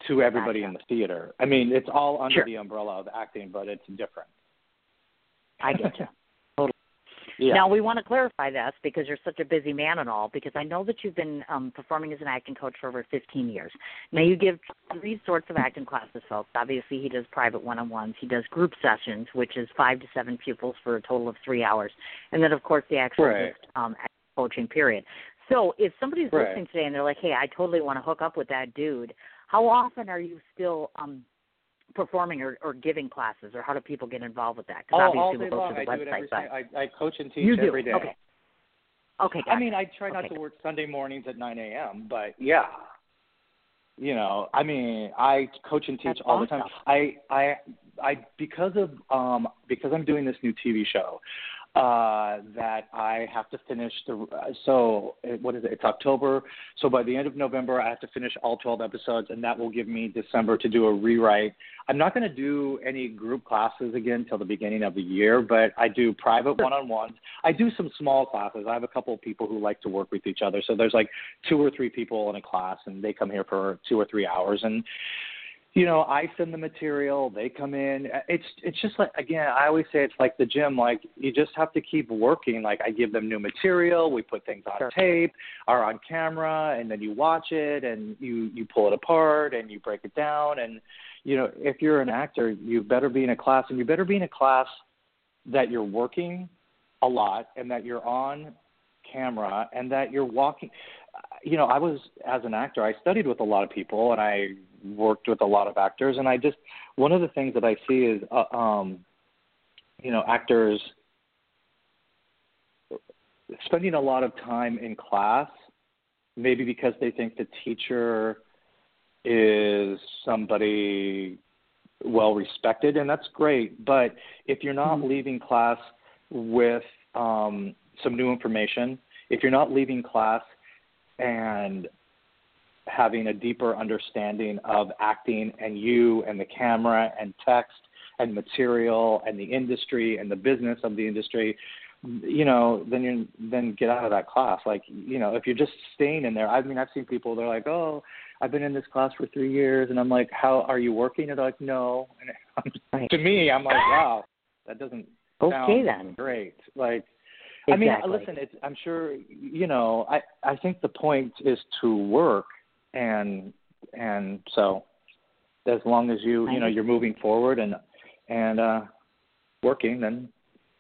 to everybody gotcha. in the theater. I mean, it's all under sure. the umbrella of acting, but it's different. I get you. Yeah. Now we want to clarify this because you're such a busy man and all. Because I know that you've been um, performing as an acting coach for over 15 years. Now you give three sorts of acting classes, folks. Obviously, he does private one-on-ones. He does group sessions, which is five to seven pupils for a total of three hours, and then of course the actual right. um, coaching period. So if somebody's right. listening today and they're like, "Hey, I totally want to hook up with that dude," how often are you still um, performing or, or giving classes, or how do people get involved with that? Because obviously all day we'll go long. to the I website. every but I, I coach and teach you do. every day. Okay. Okay. Gotcha. I mean, I try not okay. to work Sunday mornings at 9 a.m., but yeah, you know, I mean, I coach and teach That's all awesome. the time. I, I, I, because of um, because I'm doing this new TV show, uh, that I have to finish the. So what is it? It's October. So by the end of November, I have to finish all 12 episodes, and that will give me December to do a rewrite. I'm not going to do any group classes again till the beginning of the year, but I do private one-on-ones. I do some small classes. I have a couple of people who like to work with each other. So there's like two or three people in a class, and they come here for two or three hours, and you know, I send the material, they come in. It's it's just like again, I always say it's like the gym, like you just have to keep working. Like I give them new material, we put things on Sure. tape or on camera and then you watch it and you you pull it apart and you break it down and you know, if you're an actor, you better be in a class and you better be in a class that you're working a lot and that you're on camera and that you're walking you know, I was as an actor, I studied with a lot of people and I worked with a lot of actors, and I just one of the things that I see is, uh, um, you know, actors spending a lot of time in class, maybe because they think the teacher is somebody well respected, and that's great. But if you're not Mhm. leaving class with um, some new information, if you're not leaving class and having a deeper understanding of acting and you and the camera and text and material and the industry and the business of the industry you know then you then get out of that class. Like you know if you're just staying in there i mean i've seen people they're like oh i've been in this class for three years and i'm like how are you working? And they're like no. And to me i'm like wow that doesn't Okay sound then. great. Like Exactly. I mean, listen, it's, I'm sure you know. I I think the point is to work, and and so as long as you you know you're moving forward and and uh working, then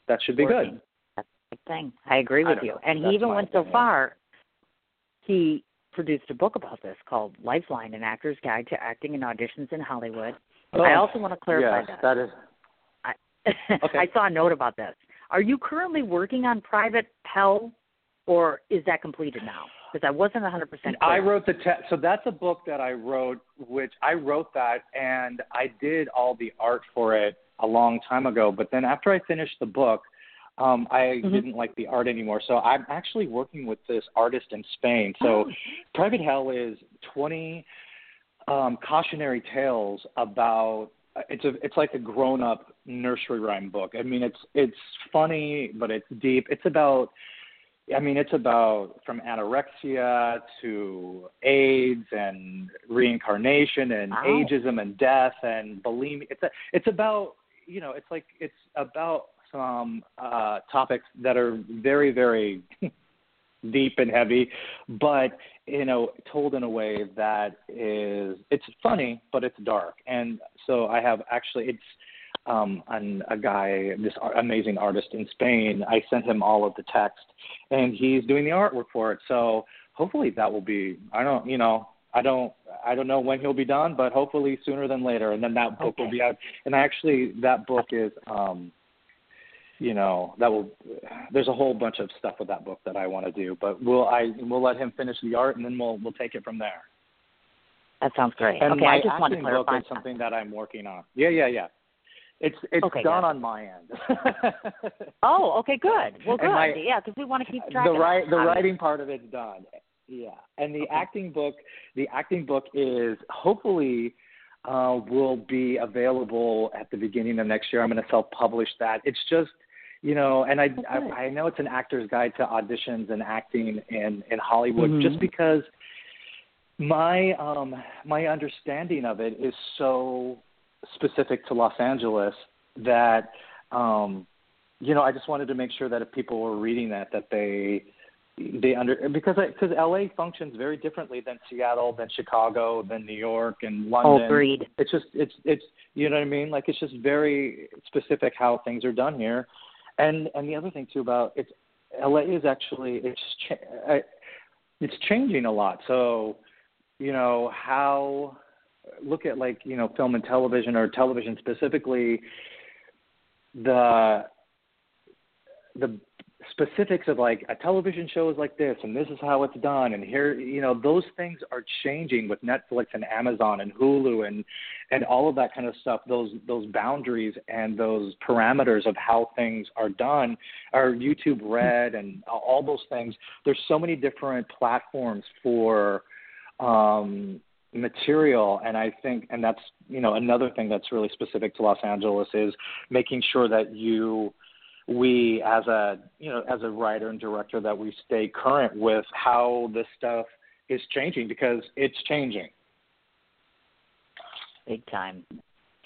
that should be Working. good. That's the thing. I agree with don't you. know. And he even went so far. He produced a book about this called Lifeline: An Actor's Guide to Acting and Auditions in Hollywood. I Oh, also want to clarify yes, that. that is. Okay. I saw a note about this. Are you currently working on Private Hell, or is that completed now? Because I wasn't 100% clear. I wrote the te- so that's a book that I wrote, which I wrote that and I did all the art for it a long time ago. But then after I finished the book, um, I Mhm. didn't like the art anymore. So I'm actually working with this artist in Spain. So Oh. Private Hell is 20 um, cautionary tales about. It's a it's like a grown up nursery rhyme book. I mean it's it's funny but it's deep. It's about I mean, it's about from anorexia to AIDS and reincarnation and Wow. ageism and death and bulimia. It's a, it's about you know, it's like it's about some uh, topics that are very very deep and heavy, but you know, told in a way that is it's funny but it's dark. And so I have actually it's um, on a guy, this ar- amazing artist in Spain. I sent him all of the text, and he's doing the artwork for it. So hopefully that will be. I don't, you know, I don't, I don't know when he'll be done, but hopefully sooner than later. And then that book will be out. And actually, that book is, um, you know, that will. There's a whole bunch of stuff with that book that I want to do, but we'll I we'll let him finish the art, and then we'll we'll take it from there. that sounds great. And okay, my I just want to acting book is something that I'm working on. Yeah, yeah, yeah. It's it's Okay, done good. on my end. Oh, okay, good. Well, good. my- yeah, because we want to keep track. the of right the writing part of it's done. Yeah, and the Okay. acting book the acting book is hopefully uh, will be available at the beginning of next year. I'm going to self publish that. It's just you know, and I, good. I I know it's an actor's guide to auditions and acting in in Hollywood, Mhm. just because my um my understanding of it is so specific to Los Angeles that um you know I just wanted to make sure that if people were reading that that they they under because because LA functions very differently than Seattle than Chicago than New York and London Agreed. it's just it's it's you know what I mean like it's just very specific how things are done here and and the other thing too about it's LA is actually it's cha- it's changing a lot. So you know how look at like you know film and television or television specifically the the specifics of like a television show is like this and this is how it's done and here you know those things are changing with Netflix and Amazon and Hulu and and all of that kind of stuff those those boundaries and those parameters of how things are done are YouTube Red and all those things. There's so many different platforms for um material and I think and that's you know another thing that's really specific to Los Angeles is making sure that you we as a you know as a writer and director that we stay current with how this stuff is changing because it's changing. big time.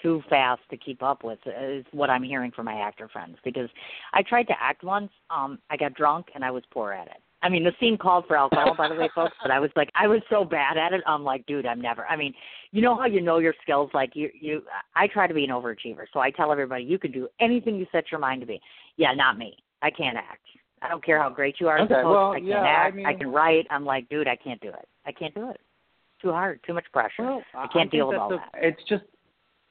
Too fast to keep up with is what I'm hearing from my actor friends. Because I tried to act once, um, I got drunk and I was poor at it. I mean, the scene called for alcohol, by the way, folks. But I was like, I was so bad at it. I'm like, dude, I'm never. I mean, you know how you know your skills? Like you, you. I try to be an overachiever, so I tell everybody, you can do anything you set your mind to be. Yeah, not me. I can't act. I don't care how great you are as Okay, a coach. well, I can't yeah, I act. I mean- can write. I'm like, dude, I can't do it. I can't do it. Too hard. Too much pressure. Well, I can't think deal with all the- that. It's just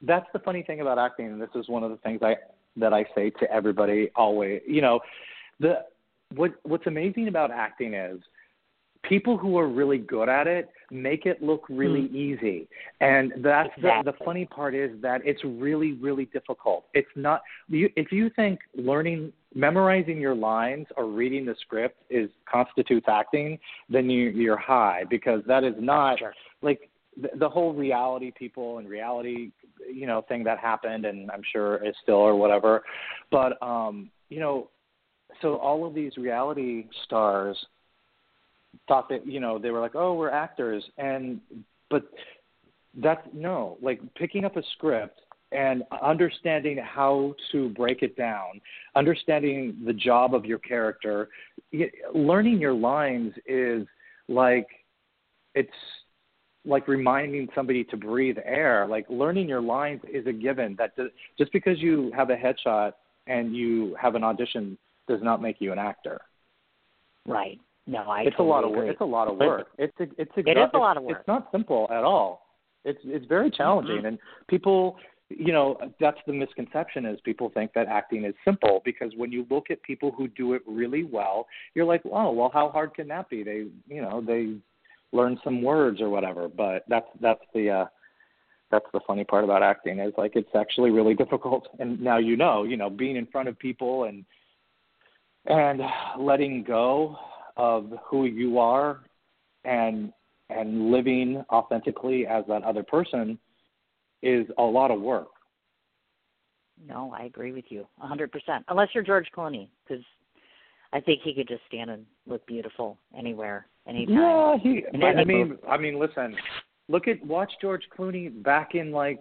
that's the funny thing about acting, and this is one of the things I that I say to everybody always. You know, the what what's amazing about acting is people who are really good at it make it look really Mm-hmm. easy. And that's Exactly. the, the funny part is that it's really, really difficult. It's not, you, if you think learning, memorizing your lines or reading the script is constitutes acting, then you, you're high because that is not Sure. like the, the whole reality people and reality, you know, thing that happened and I'm sure is still or whatever. But, um, you know, so all of these reality stars thought that you know they were like oh we're actors. And but that's no like picking up a script and understanding how to break it down understanding the job of your character learning your lines is like it's like reminding somebody to breathe air. Like learning your lines is a given that just because you have a headshot and you have an audition does not make you an actor Right. No, I it's totally a lot of agree. work. It's a lot of But- work. It's a, it's a, It is a it's, lot of work. It's not simple at all. It's it's very challenging, Mhm. and people, you know, that's the misconception is people think that acting is simple because when you look at people who do it really well, you're like, oh, well, how hard can that be? They, you know, they learn some words or whatever. But that's that's the uh, that's the funny part about acting is like it's actually really difficult. And now you know, you know, being in front of people and and letting go of who you are and and living authentically as that other person is a lot of work. No, I agree with you a 100%. Unless you're George Clooney, because I think he could just stand and look beautiful anywhere, anytime. Yeah, he. But I mean. I mean, listen. Look at watch George Clooney back in like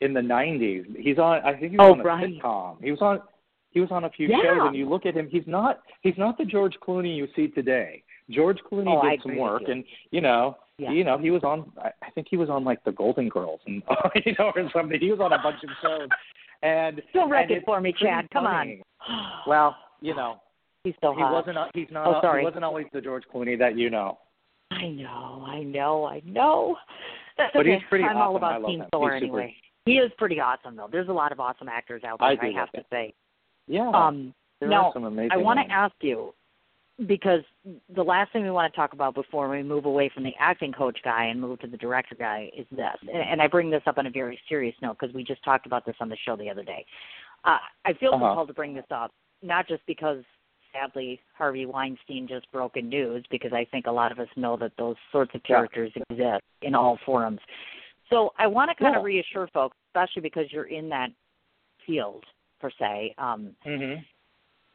in the '90s. He's on. I think he was Oh, on a right. sitcom. He was on. He was on a few Yeah. shows, and you look at him. He's not. He's not the George Clooney you see today. George Clooney Oh, did some work, you. and you know, Yeah. you know, he was on. I think he was on like the Golden Girls, and you know, or something. He was on a bunch of shows, and Don't wreck it for me, Chad. Come funny. on. Well, you know, he's so he hot. wasn't. Uh, he's not. Oh, sorry. He wasn't always the George Clooney that you know. I know, I know, I know. That's But okay. he's pretty I'm all awesome. I about Team. Thor anyway. He is pretty awesome though. There's a lot of awesome actors out there. I I, have to say. Yeah. Um, there now, are some amazing. I want to ask you because the last thing we want to talk about before we move away from the acting coach guy and move to the director guy is this. And, and I bring this up on a very serious note because we just talked about this on the show the other day. Uh, I feel Uh-huh. compelled to bring this up, not just because sadly Harvey Weinstein just broke in news, because I think a lot of us know that those sorts of Yeah. characters exist in all forums. So I want to kind of reassure folks, especially because you're in that field per se. Um, Mhm.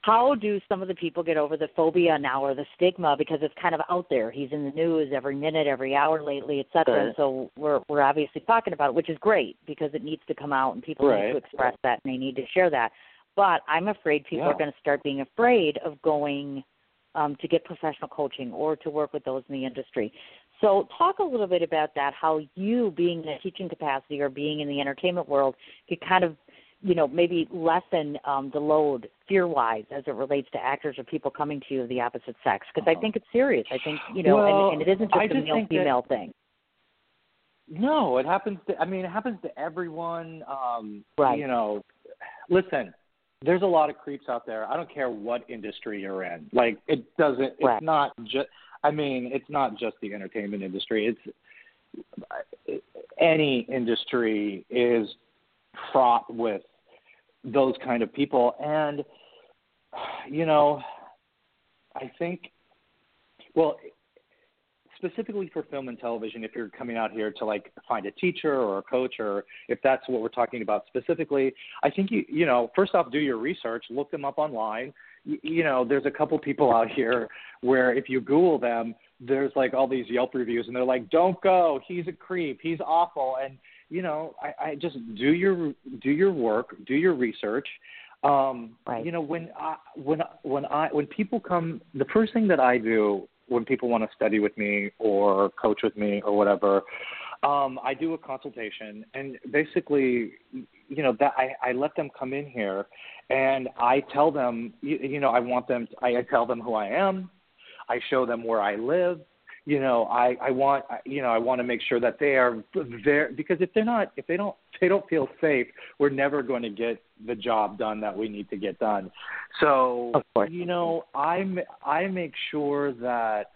how do some of the people get over the phobia now or the stigma because it's kind of out there he's in the news every minute every hour lately et cetera Right. so we're we're obviously talking about it which is great because it needs to come out and people need to express that and they need to share that but i'm afraid people Yeah. are going to start being afraid of going um, to get professional coaching or to work with those in the industry so talk a little bit about that how you being in a teaching capacity or being in the entertainment world could kind of you know, maybe lessen um, the load fear-wise as it relates to actors or people coming to you of the opposite sex? Because I Uh-huh. think it's serious. I think you know, Well, and, and it isn't I just a just think that- male-female thing. No, it happens to I mean it happens to everyone. Um Right. you know listen, there's a lot of creeps out there. I don't care what industry you're in. Like it doesn't it's Right. not just I mean, it's not just the entertainment industry. It's any industry is fraught with those kind of people. And you know, I think well, specifically for film and television, if you're coming out here to like find a teacher or a coach, or if that's what we're talking about specifically, I think you you know first off do your research, look them up online. You, you know, there's a couple people out here where if you Google them, there's like all these Yelp reviews, and they're like, "Don't go, he's a creep, he's awful," and you know, I, I just do your do your work, do your research. Um, Right. You know, when I when when I when people come, the first thing that I do when people want to study with me or coach with me or whatever, um, I do a consultation, and basically, you know, that I, I let them come in here, and I tell them, you, you know, I want them. I, I tell them who I am. I show them where I live. You know, I, I want, you know, I want to make sure that they are there because if they're not, if they don't, if they don't feel safe, we're never going to get the job done that we need to get done. So, you know, I I make sure that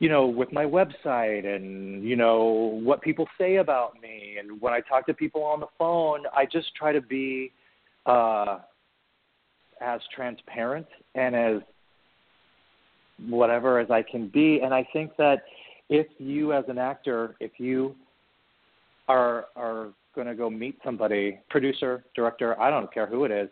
you know, with my website and, you know, what people say about me. And when I talk to people on the phone, I just try to be uh, as transparent and as whatever as I can be. And I think that if you, as an actor, if you are are going to go meet somebody, producer, director, I don't care who it is,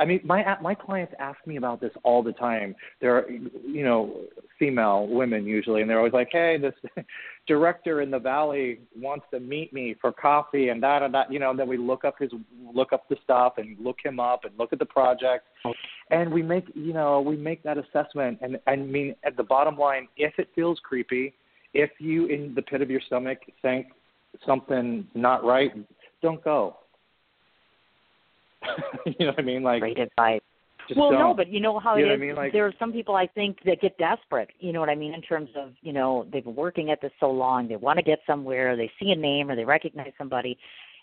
I mean, my my clients ask me about this all the time. They're, you know, female women usually, and they're always like, "Hey, this director in the valley wants to meet me for coffee," and that and that. You know, and then we look up his look up the stuff and look him up and look at the project, oh. And we make you know we make that assessment. And I mean, at the bottom line, if it feels creepy, if you in the pit of your stomach think something not right, don't go you know what I mean? Like great advice. well, don't. no, but you know how you it know is. I mean? like, there are some people I think that get desperate. You know what I mean in terms of you know they've been working at this so long, they want to get somewhere, they see a name or they recognize somebody,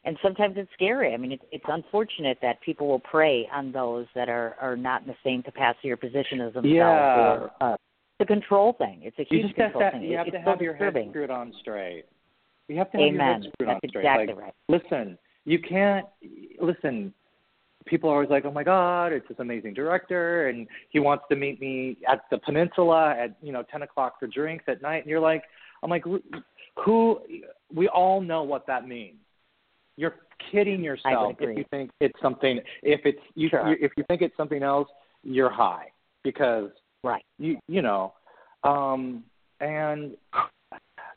and sometimes it's scary. I mean, it's it's unfortunate that people will prey on those that are are not in the same capacity or position as themselves. Yeah. Or, uh, the control thing. It's a huge you just control have to, thing. You have it's to have so your disturbing. head screwed on straight. You have to have Amen. your head screwed That's on straight. exactly like, right. Listen, you can't listen people are always like, "Oh my God, it's this amazing director, and he wants to meet me at the Peninsula at you know 10 o'clock for drinks at night." And you're like, "I'm like, who? We all know what that means. You're kidding yourself if you think it's something. If it's you, sure. you if you think it's something else, you're high because right. You you know, um, and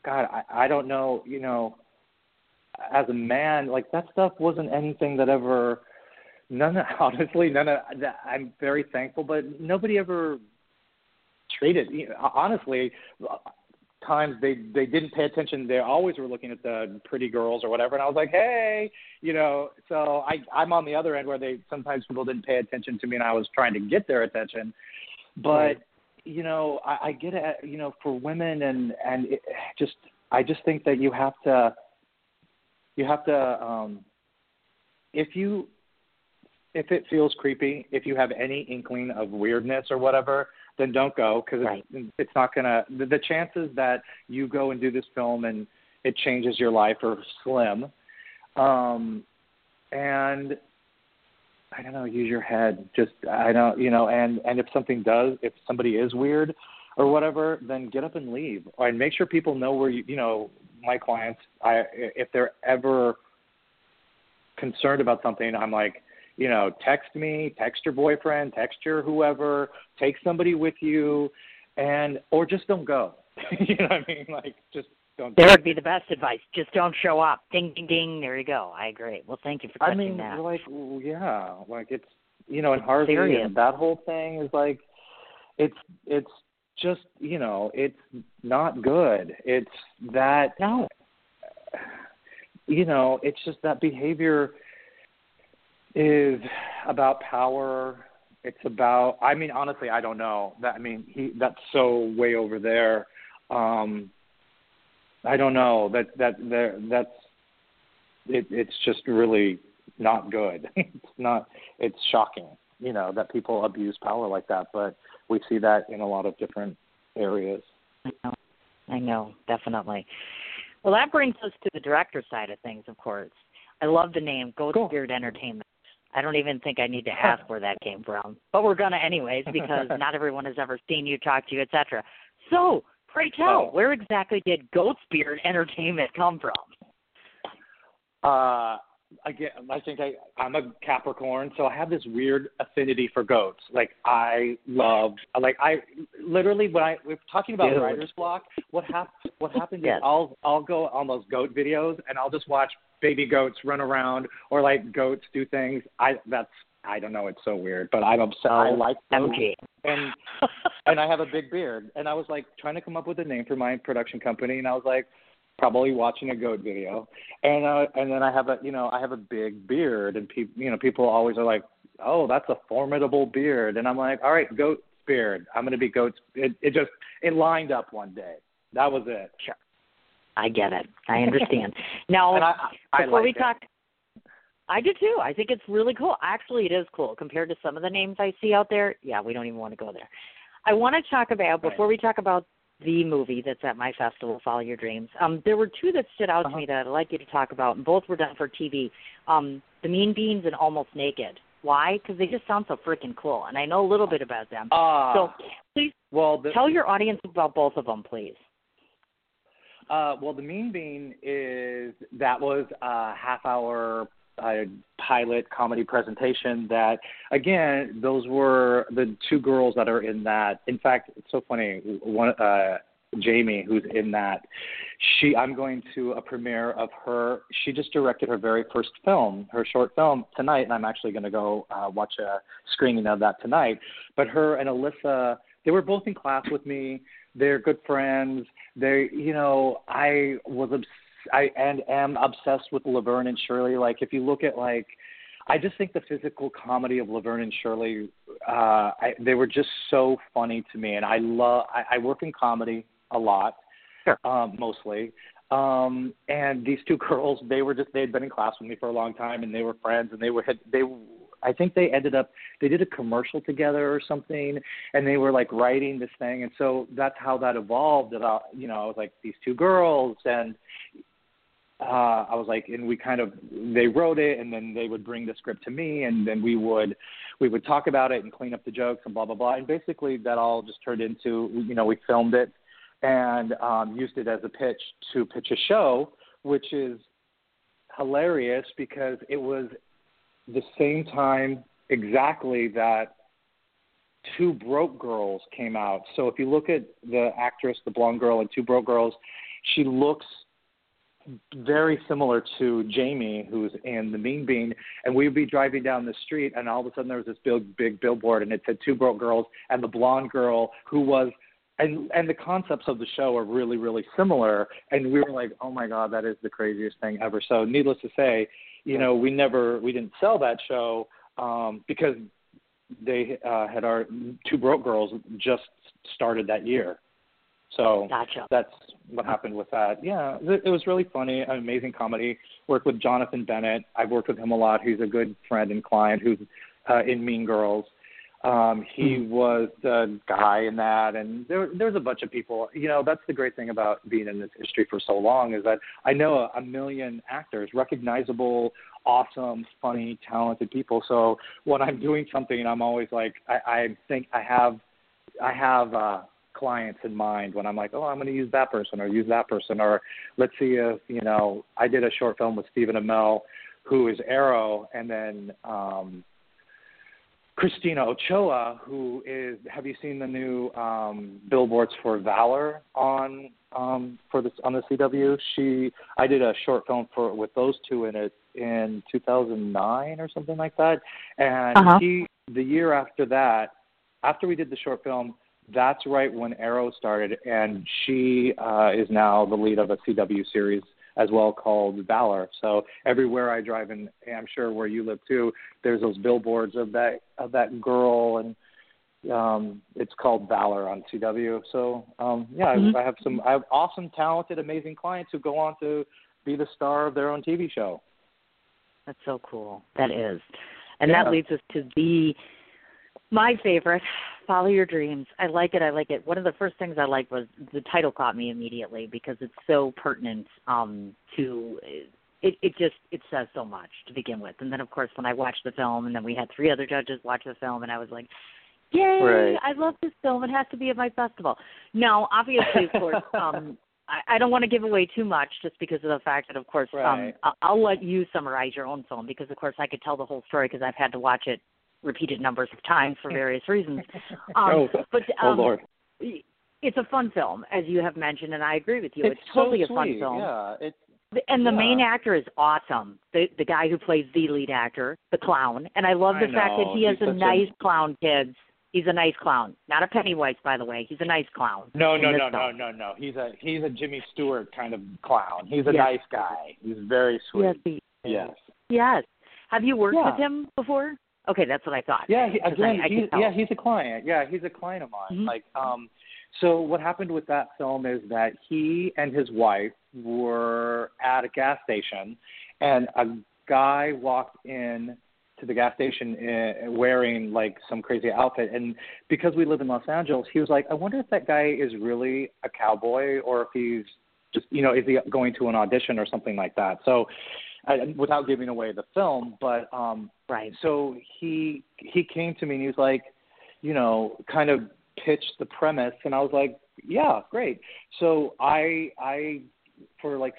God, I I don't know. You know, as a man, like that stuff wasn't anything that ever none of, honestly none of that i'm very thankful but nobody ever treated you know, honestly times they they didn't pay attention they always were looking at the pretty girls or whatever and i was like hey you know so i i'm on the other end where they sometimes people didn't pay attention to me and i was trying to get their attention but right. you know i i get it you know for women and and it just i just think that you have to you have to um if you if it feels creepy, if you have any inkling of weirdness or whatever, then don't go because right. it's, it's not gonna. The, the chances that you go and do this film and it changes your life are slim. Um, and I don't know, use your head. Just I don't, you know, and and if something does, if somebody is weird or whatever, then get up and leave, and make sure people know where you. You know, my clients, I if they're ever concerned about something, I'm like you know, text me, text your boyfriend, text your whoever, take somebody with you, and or just don't go. you know what I mean? Like just don't. There would be the best advice. Just don't show up. Ding, ding, ding. There you go. I agree. Well, thank you for touching I mean, that. like, yeah, like it's you know, in Harvey Serious. and that whole thing is like, it's it's just you know, it's not good. It's that no. You know, it's just that behavior is about power. It's about. I mean, honestly, I don't know. That I mean, he that's so way over there. Um, I don't know. That that there that's. It, it's just really not good. it's not. It's shocking, you know, that people abuse power like that. But we see that in a lot of different areas. I know. I know, definitely. Well, that brings us to the director side of things, of course. I love the name Goat cool. Spirit Entertainment. I don't even think I need to ask where that came from, but we're gonna anyways because not everyone has ever seen you, talk to you, etc. So, pray tell, Oh. where exactly did Goat Spirit Entertainment come from? Uh, I get. I think I. I'm a Capricorn, so I have this weird affinity for goats. Like I love. Like I literally when I we're talking about Dude. writer's block. What hap- What happens Yes. is I'll I'll go on those goat videos and I'll just watch baby goats run around or like goats do things. I that's I don't know. It's so weird, but I'm obsessed. I like goats MG. and and I have a big beard. And I was like trying to come up with a name for my production company, and I was like probably watching a goat video, and uh, and then I have a you know I have a big beard, and people you know people always are like, oh that's a formidable beard, and I'm like, all right, goat beard. I'm gonna be goats. It it just it lined up one day. That was it. Sure, I get it. I understand. now, And I I before like we it. talk, I do too. I think it's really cool. Actually, it is cool compared to some of the names I see out there. Yeah, we don't even want to go there. I want to talk about before we talk about the movie that's at my festival, Follow Your Dreams. Um, there were two that stood out Uh-huh. to me that I'd like you to talk about, and both were done for TV. Um, the Mean Beans and Almost Naked. Why? Because they just sound so freaking cool, and I know a little bit about them. Ah, so please well, the, tell your audience about both of them, please. Uh, well, the Mean Bean is that was a half hour uh, pilot comedy presentation that again those were the two girls that are in that. In fact, it's so funny. One uh, Jamie, who's in that, she I'm going to a premiere of her. She just directed her very first film, her short film tonight, and I'm actually going to go uh, watch a screening of that tonight. But her and Alyssa, they were both in class with me. They're good friends. They, you know, I was obs- I and am obsessed with Laverne and Shirley. Like if you look at like I just think the physical comedy of Laverne and Shirley, uh, I, they were just so funny to me, and I love. I, I work in comedy a lot, Sure. um, mostly. Um, and these two girls, they were just they had been in class with me for a long time, and they were friends, and they were had they. I think they ended up they did a commercial together or something, and they were like writing this thing, and so that's how that evolved. About you know, I was like these two girls, and uh, I was like, and we kind of they wrote it, and then they would bring the script to me, and then we would we would talk about it and clean up the jokes and blah blah blah, and basically that all just turned into you know we filmed it and um, used it as a pitch to pitch a show, which is hilarious because it was the same time exactly that Two Broke Girls came out. So if you look at the actress, the blonde girl in Two Broke Girls, she looks very similar to Jamie, who's in the Mean Bean, and we'd be driving down the street, and all of a sudden there was this big, big billboard, and it said Two Broke Girls, and the blonde girl who was, and and the concepts of the show are really, really similar, and we were like, oh my god, that is the craziest thing ever. So needless to say, you know, we never, we didn't sell that show um, because they uh, had our Two Broke Girls just started that year. So Gotcha. that's what happened with that. Yeah, it it was really funny, an amazing comedy. Worked with Jonathan Bennett. I've worked with him a lot. He's a good friend and client who's uh, in Mean Girls. Um, he was the guy in that, and there there's a bunch of people. You know, that's the great thing about being in this industry for so long is that I know a, a million actors, recognizable, awesome, funny, talented people. So when I'm doing something, I'm always like, I, I think I have, I have. uh clients in mind when I'm like, oh, I'm going to use that person or use that person, or let's see if you know. I did a short film with Stephen Amell, who is Arrow, and then um, Christina Ochoa, who is. Have you seen the new um, billboards for Valor on um, for this on the CW? She. I did a short film for with those two in it in 2009 or something like that, and Uh-huh. he. The year after that, after we did the short film, that's right when Arrow started, and she uh, is now the lead of a CW series as well called Valor. So everywhere I drive, and I'm sure where you live too, there's those billboards of that of that girl, and um, it's called Valor on CW. So um, yeah, Mhm. I, I have some I have awesome, talented, amazing clients who go on to be the star of their own TV show. That's so cool. That is. And Yeah. that leads us to the my favorite, Follow Your Dreams. I like it, I like it. One of the first things I liked was the title caught me immediately because it's so pertinent um to it it just it says so much to begin with. And then of course when I watched the film and then we had three other judges watch the film and I was like Yay, Right. I love this film. It has to be at my festival. No, obviously of course um I, I don't want to give away too much just because of the fact that, of course, um, Right. I'll, I'll let you summarize your own film because, of course, I could tell the whole story because I've had to watch it repeated numbers of times for various reasons. Um, oh, but oh um, Lord, it's a fun film, as you have mentioned, and I agree with you. it's, totally so a fun film. Yeah, it's And the main actor is awesome. The the guy who plays the lead actor, the clown, and I love I the fact that he has He's a such a- nice clown. Kids, he's a nice clown, not a Pennywise, by the way. He's a nice clown. No, no, no, no, no, no. He's a he's a Jimmy Stewart kind of clown. He's a Yes. nice guy. He's very sweet. Yes, he Yes. Yes. Have you worked Yeah. with him before? Okay, that's what I thought. Yeah, he, again, I, I he, could tell. yeah, he's a client. Yeah, he's a client of mine. Mhm. Like, um, so what happened with that film is that he and his wife were at a gas station, and a guy walked in to the gas station uh, wearing like some crazy outfit, and because we live in Los Angeles, he was like, "I wonder if that guy is really a cowboy or if he's just you know is he going to an audition or something like that." So, without giving away the film, but um, right. So he he came to me and he was like, you know, kind of pitched the premise, and I was like, yeah, great. So I I for like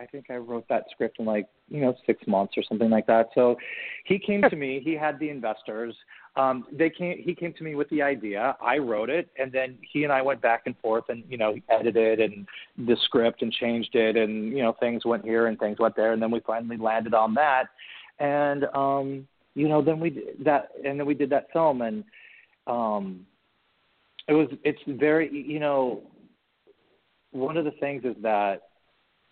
I think I wrote that script in like you know six months or something like that. So he came to me. He had the investors. Um, they came. He came to me with the idea. I wrote it, and then he and I went back and forth, and you know edited and the script and changed it, and you know things went here and things went there, and then we finally landed on that, and um, you know then we that, and then we did that film, and um, it was it's very you know one of the things is that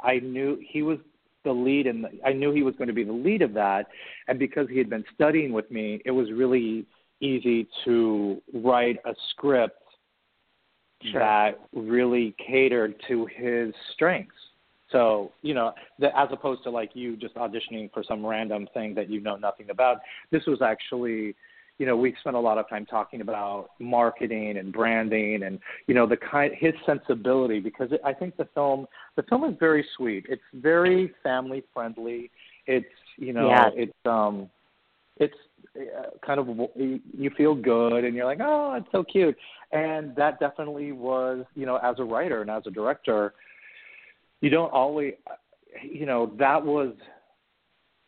I knew he was the lead and I knew he was going to be the lead of that and because he had been studying with me it was really easy to write a script sure. that really catered to his strengths so you know the, as opposed to like you just auditioning for some random thing that you know nothing about this was actually you know, we spent a lot of time talking about marketing and branding and you know the kind his sensibility because it, I think the film the film is very sweet. It's very family friendly. It's you know yeah. it's um it's uh, kind of you feel good and you're like oh it's so cute and that definitely was you know as a writer and as a director you don't always you know that was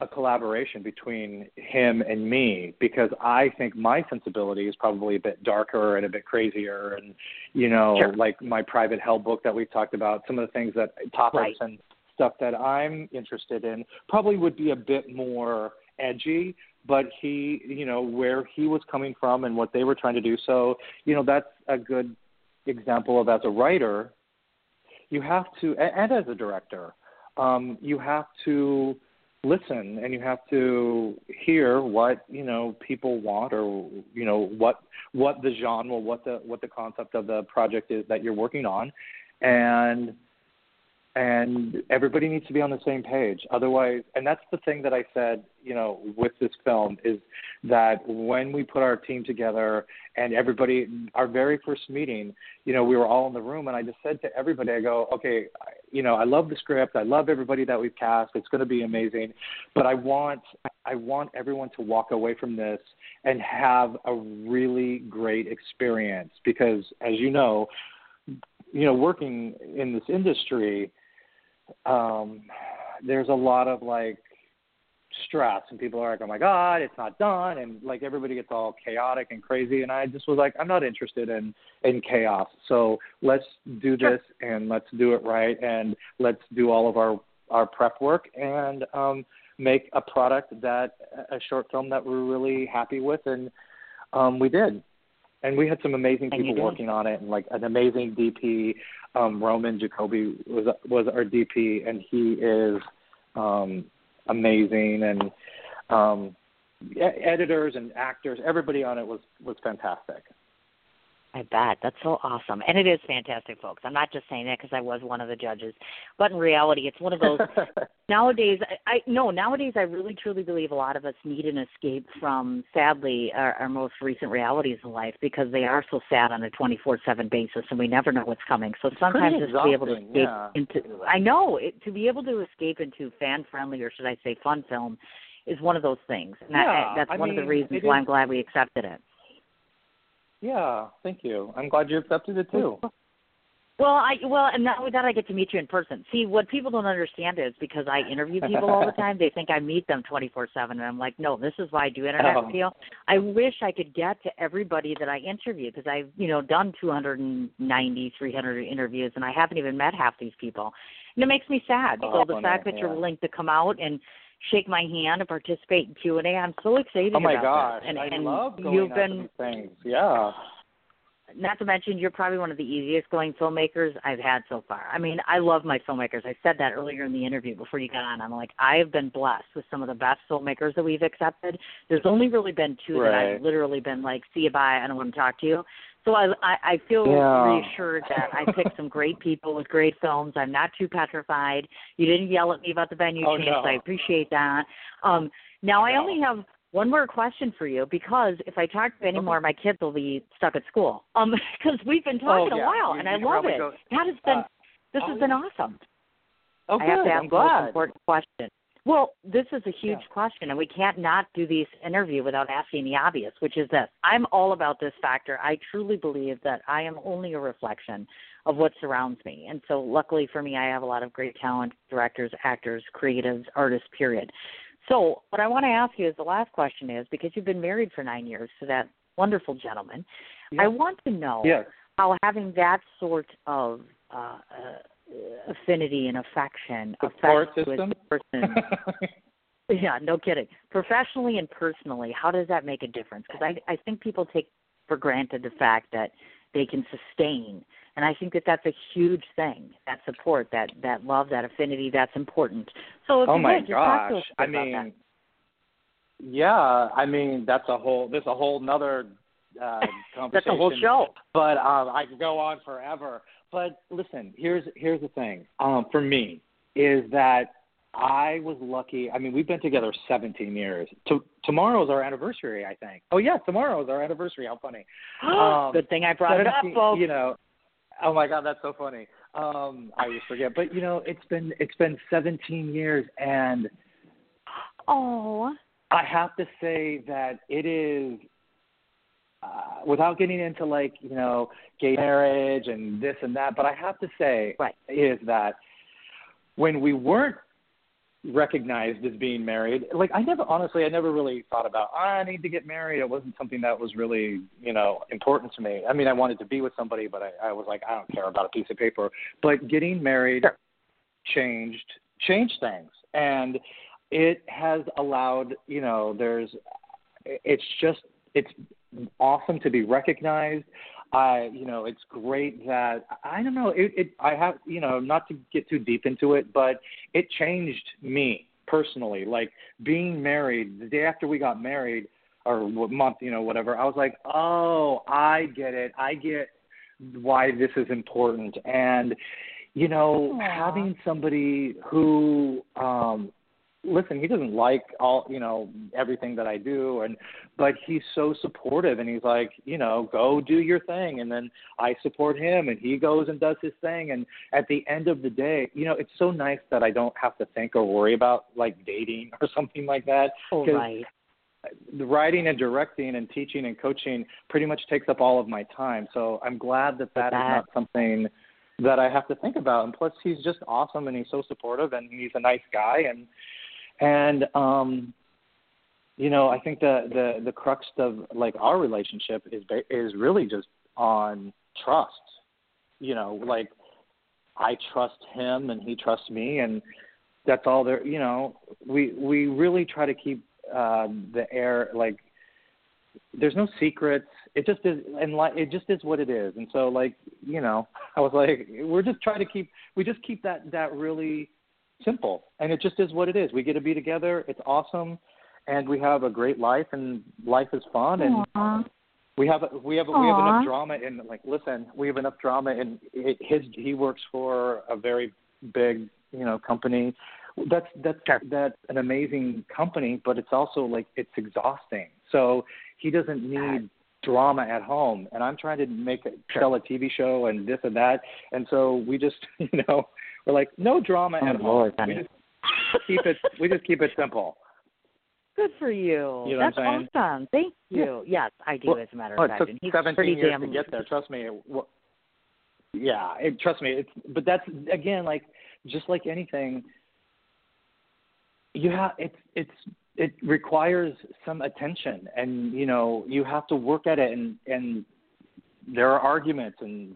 a collaboration between him and me because I think my sensibility is probably a bit darker and a bit crazier and you know sure. like my private hell book that we've talked about some of the things that topics right. and stuff that I'm interested in probably would be a bit more edgy but he you know where he was coming from and what they were trying to do so you know that's a good example of as a writer you have to and as a director um you have to listen and you have to hear what you know people want or you know what what the genre what the what the concept of the project is that you're working on. And and everybody needs to be on the same page. Otherwise and that's the thing that i said you know with this film is that when we put our team together and everybody our very first meeting you know we were all in the room and i just said to everybody i go okay you know i love the script. I love everybody that we've cast. It's going to be amazing. But i want i want everyone to walk away from this and have a really great experience because as you know you know working in this industry um, there's a lot of like stress and people are like, oh my god, it's not done, and like everybody gets all chaotic and crazy. And I just was like, I'm not interested in in chaos. So let's do this and let's do it right and let's do all of our our prep work and um, make a product that a short film that we're really happy with, and um, we did and we had some amazing people working on it, and like an amazing DP. Um, Roman Jacoby was was our DP, and he is um, amazing. And um, editors and actors, everybody on it was was fantastic. I bet that's so awesome, and it is fantastic, folks. I'm not just saying that because I was one of the judges, but in reality, it's one of those. nowadays, I, I no. Nowadays, I really truly believe a lot of us need an escape from, sadly, our, our most recent realities in life because they are so sad on a 24/7 basis, and we never know what's coming. So sometimes just to be able to escape yeah. into, I know it, to be able to escape into fan-friendly or should I say fun film, is one of those things, and yeah, that, that's I one mean, of the reasons is, why I'm glad we accepted it. Yeah, thank you. I'm glad you accepted it too. Well, I well, and not only that, I get to meet you in person. See, what people don't understand is because I interview people all the time, they think I meet them 24/7, and I'm like, no, this is why I do internet oh. radio. I wish I could get to everybody that I interview because I've you know done 290, 300 interviews, and I haven't even met half these people, and it makes me sad. Oh, so the fact that yeah. you're willing to come out and shake my hand and participate in Q and A. I'm so excited. Oh my gosh. And, I and love going you've been things. Yeah. not to mention you're probably one of the easiest going filmmakers I've had so far. I mean, I love my filmmakers. I said that earlier in the interview before you got on. I'm like, I have been blessed with some of the best filmmakers that we've accepted. There's only really been two that I've literally been like, see you bye, I don't want to talk to you. So I I, I feel Yeah. reassured that I picked some great people with great films. I'm not too petrified. You didn't yell at me about the venue Oh, change, no. so I appreciate that. Um now I only have one more question for you because if I talk to you anymore, my kids will be stuck at school. Um, because we've been talking oh, yeah. a while, you, and you I love it. Go, that has been uh, this has been awesome. Oh, I have to ask I'm the most important question. Well, this is a huge Yeah. question, and we can't not do this interview without asking the obvious, which is this. I'm all about this factor. I truly believe that I am only a reflection of what surrounds me. And so, luckily for me, I have a lot of great talent directors, actors, creatives, artists, period. So, what I want to ask you is the last question is because you've been married for nine years to that wonderful gentleman, I want to know how having that sort of uh, uh, affinity and affection Support affects you as system? person. yeah, no kidding. Professionally and personally, how does that make a difference? Because I I think people take for granted the fact that they can sustain, and I think that that's a huge thing. That support, that that love, that affinity, that's important. So if oh my would, just talk to gosh! I about that. mean, yeah. I mean, that's a whole. There's a whole nother uh, conversation. that's a whole show. But um, I could go on forever. But listen, here's here's the thing. Um, for me, is that I was lucky. I mean, we've been together 17 years. To, tomorrow's our anniversary, I think. Oh yeah, tomorrow's our anniversary. How funny. Um, Good thing I brought it up, folks. You know, oh my God, that's so funny. Um, I always forget, but you know, it's been it's been 17 years, and Oh, I have to say that it is. Uh, without getting into like you know gay marriage and this and that, but I have to say Right. is that when we weren't recognized as being married, like I never honestly I never really thought about "Ah, I need to get married. It wasn't something that was really you know important to me. I mean I wanted to be with somebody, but I, I was like I don't care about a piece of paper. But getting married Sure. changed changed things, and it has allowed you know there's it's just it's awesome to be recognized. I, you know, it's great that I don't know. It, it, I have, you know, not to get too deep into it, but it changed me personally. Like being married the day after we got married, or what month, you know, whatever. I was like, oh, I get it. I get why this is important, and you know, Aw. having somebody who um listen, he doesn't like all you know everything that I do, and but he's so supportive, and he's like, you know, go do your thing, and then I support him, and he goes and does his thing, and at the end of the day, you know, it's so nice that I don't have to think or worry about like dating or something like that. oh right. Writing and directing and teaching and coaching pretty much takes up all of my time, so I'm glad that that is not something that I have to think about. And plus, he's just awesome, and he's so supportive, and he's a nice guy, and and um you know i think the the the crux of like our relationship is is really just on trust. You know like i trust him and he trusts me and that's all there you know we we really try to keep uh the air like there's no secrets. It just is and like it just is what it is. And so like you know i was like we're just trying to keep we just keep that that really simple. And it just is what it is. We get to be together. It's awesome. And we have a great life and life is fun and Aw. we have we have we have enough drama And like listen we have enough drama And it, his he works for a very big you know company. That's that's that's an amazing company but it's also like it's exhausting. So he doesn't need drama at home. And i'm trying to make a sell a tv show and this and that. And so we just you know we're like no drama Oh, at home Lord, we just keep it we just keep it simple Good for you. You know That's what I'm saying? awesome. Thank Yeah. you. Yes, I do. Well, as a matter Oh, of it fact, took and he's 17 years damn. to get there. Trust me. It, well, yeah, it, trust me. It's but that's again like just like anything. You have it's it's it requires some attention, and you know you have to work at it, and and there are arguments, and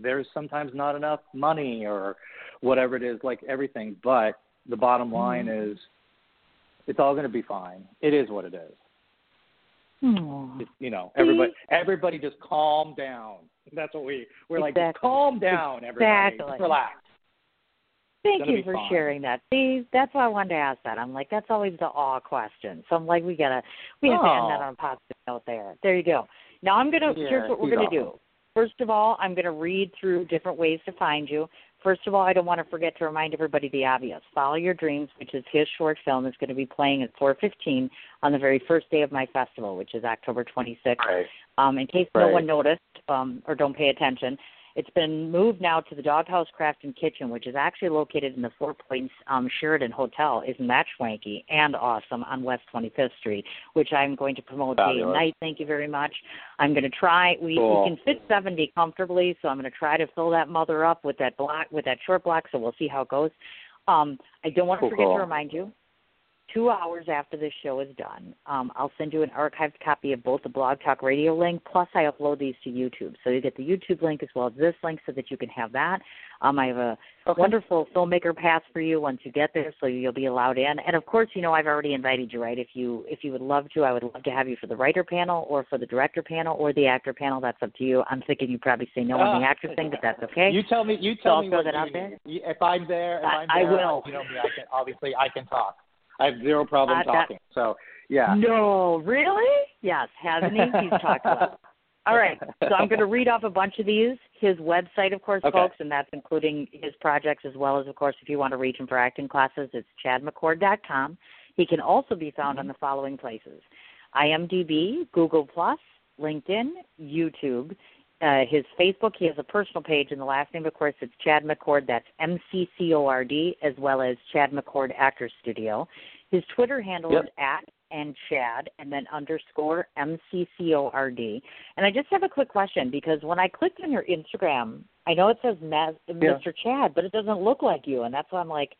there's sometimes not enough money or whatever it is, like everything. But the bottom line hmm. is, it's all going to be fine. It is what it is just, you know, everybody everybody just calm down. That's what we we're like calm down, everybody. Exactly. Relax. Thank you for fine. sharing that. See, that's why I wanted to ask that. I'm like, that's always the awe question. So I'm like, we gotta, we have to end that Oh. on a positive note there. There you go. Now I'm gonna. Yeah, here's what we're gonna awesome. do. First of all, I'm gonna read through different ways to find you. first of all, I don't want to forget to remind everybody the obvious. Follow Your Dreams, which is his short film, is going to be playing at 4:15 on the very first day of my festival, which is October 26th. Right. Um, in case Right. no one noticed um, or don't pay attention, it's been moved now to the Doghouse Craft and Kitchen, which is actually located in the Four Points um, Sheraton Hotel. Isn't that schwanky and awesome on West 25th Street, which I'm going to promote day and night. Thank you very much. I'm going to try. We, Cool. we can fit 70 comfortably, so I'm going to try to fill that mother up with that block with that short block. So we'll see how it goes. Um, I don't want to Cool, forget cool. to remind you two hours after this show is done, um, I'll send you an archived copy of both the Blog Talk Radio link, plus I upload these to YouTube. So you get the YouTube link as well as this link so that you can have that. Um, I have a Okay. wonderful filmmaker pass for you once you get there, so you'll be allowed in. And of course, you know I've already invited you, right? If you if you would love to, I would love to have you for the writer panel, or for the director panel, or the actor panel. That's up to you. I'm thinking you probably say no on the Ah. actor thing, but that's okay. You tell me. You So tell I'll me what that you out there. If I'm there, if I- I'm I there, will. You know me. I can obviously I can talk. I have zero problem Uh, that- talking. So yeah. No, really? Yes, hasn't he? He's talked about. All right, so I'm going to read off a bunch of these. His website, of course, Okay. folks, and that's including his projects as well as, of course, if you want to reach him for acting classes, it's chadmccord.com. He can also be found on the following places: IMDb, Google Plus, LinkedIn, YouTube. Uh, his Facebook, he has a personal page, and the last name, of course, it's Chad McCord. That's M C C O R D, as well as Chad McCord Actor Studio. His Twitter handle Yep. is at and Chad, and then underscore M C C O R D. And I just have a quick question because when I clicked on your Instagram, I know it says Mr. Chad, but it doesn't look like you, and that's why I'm like,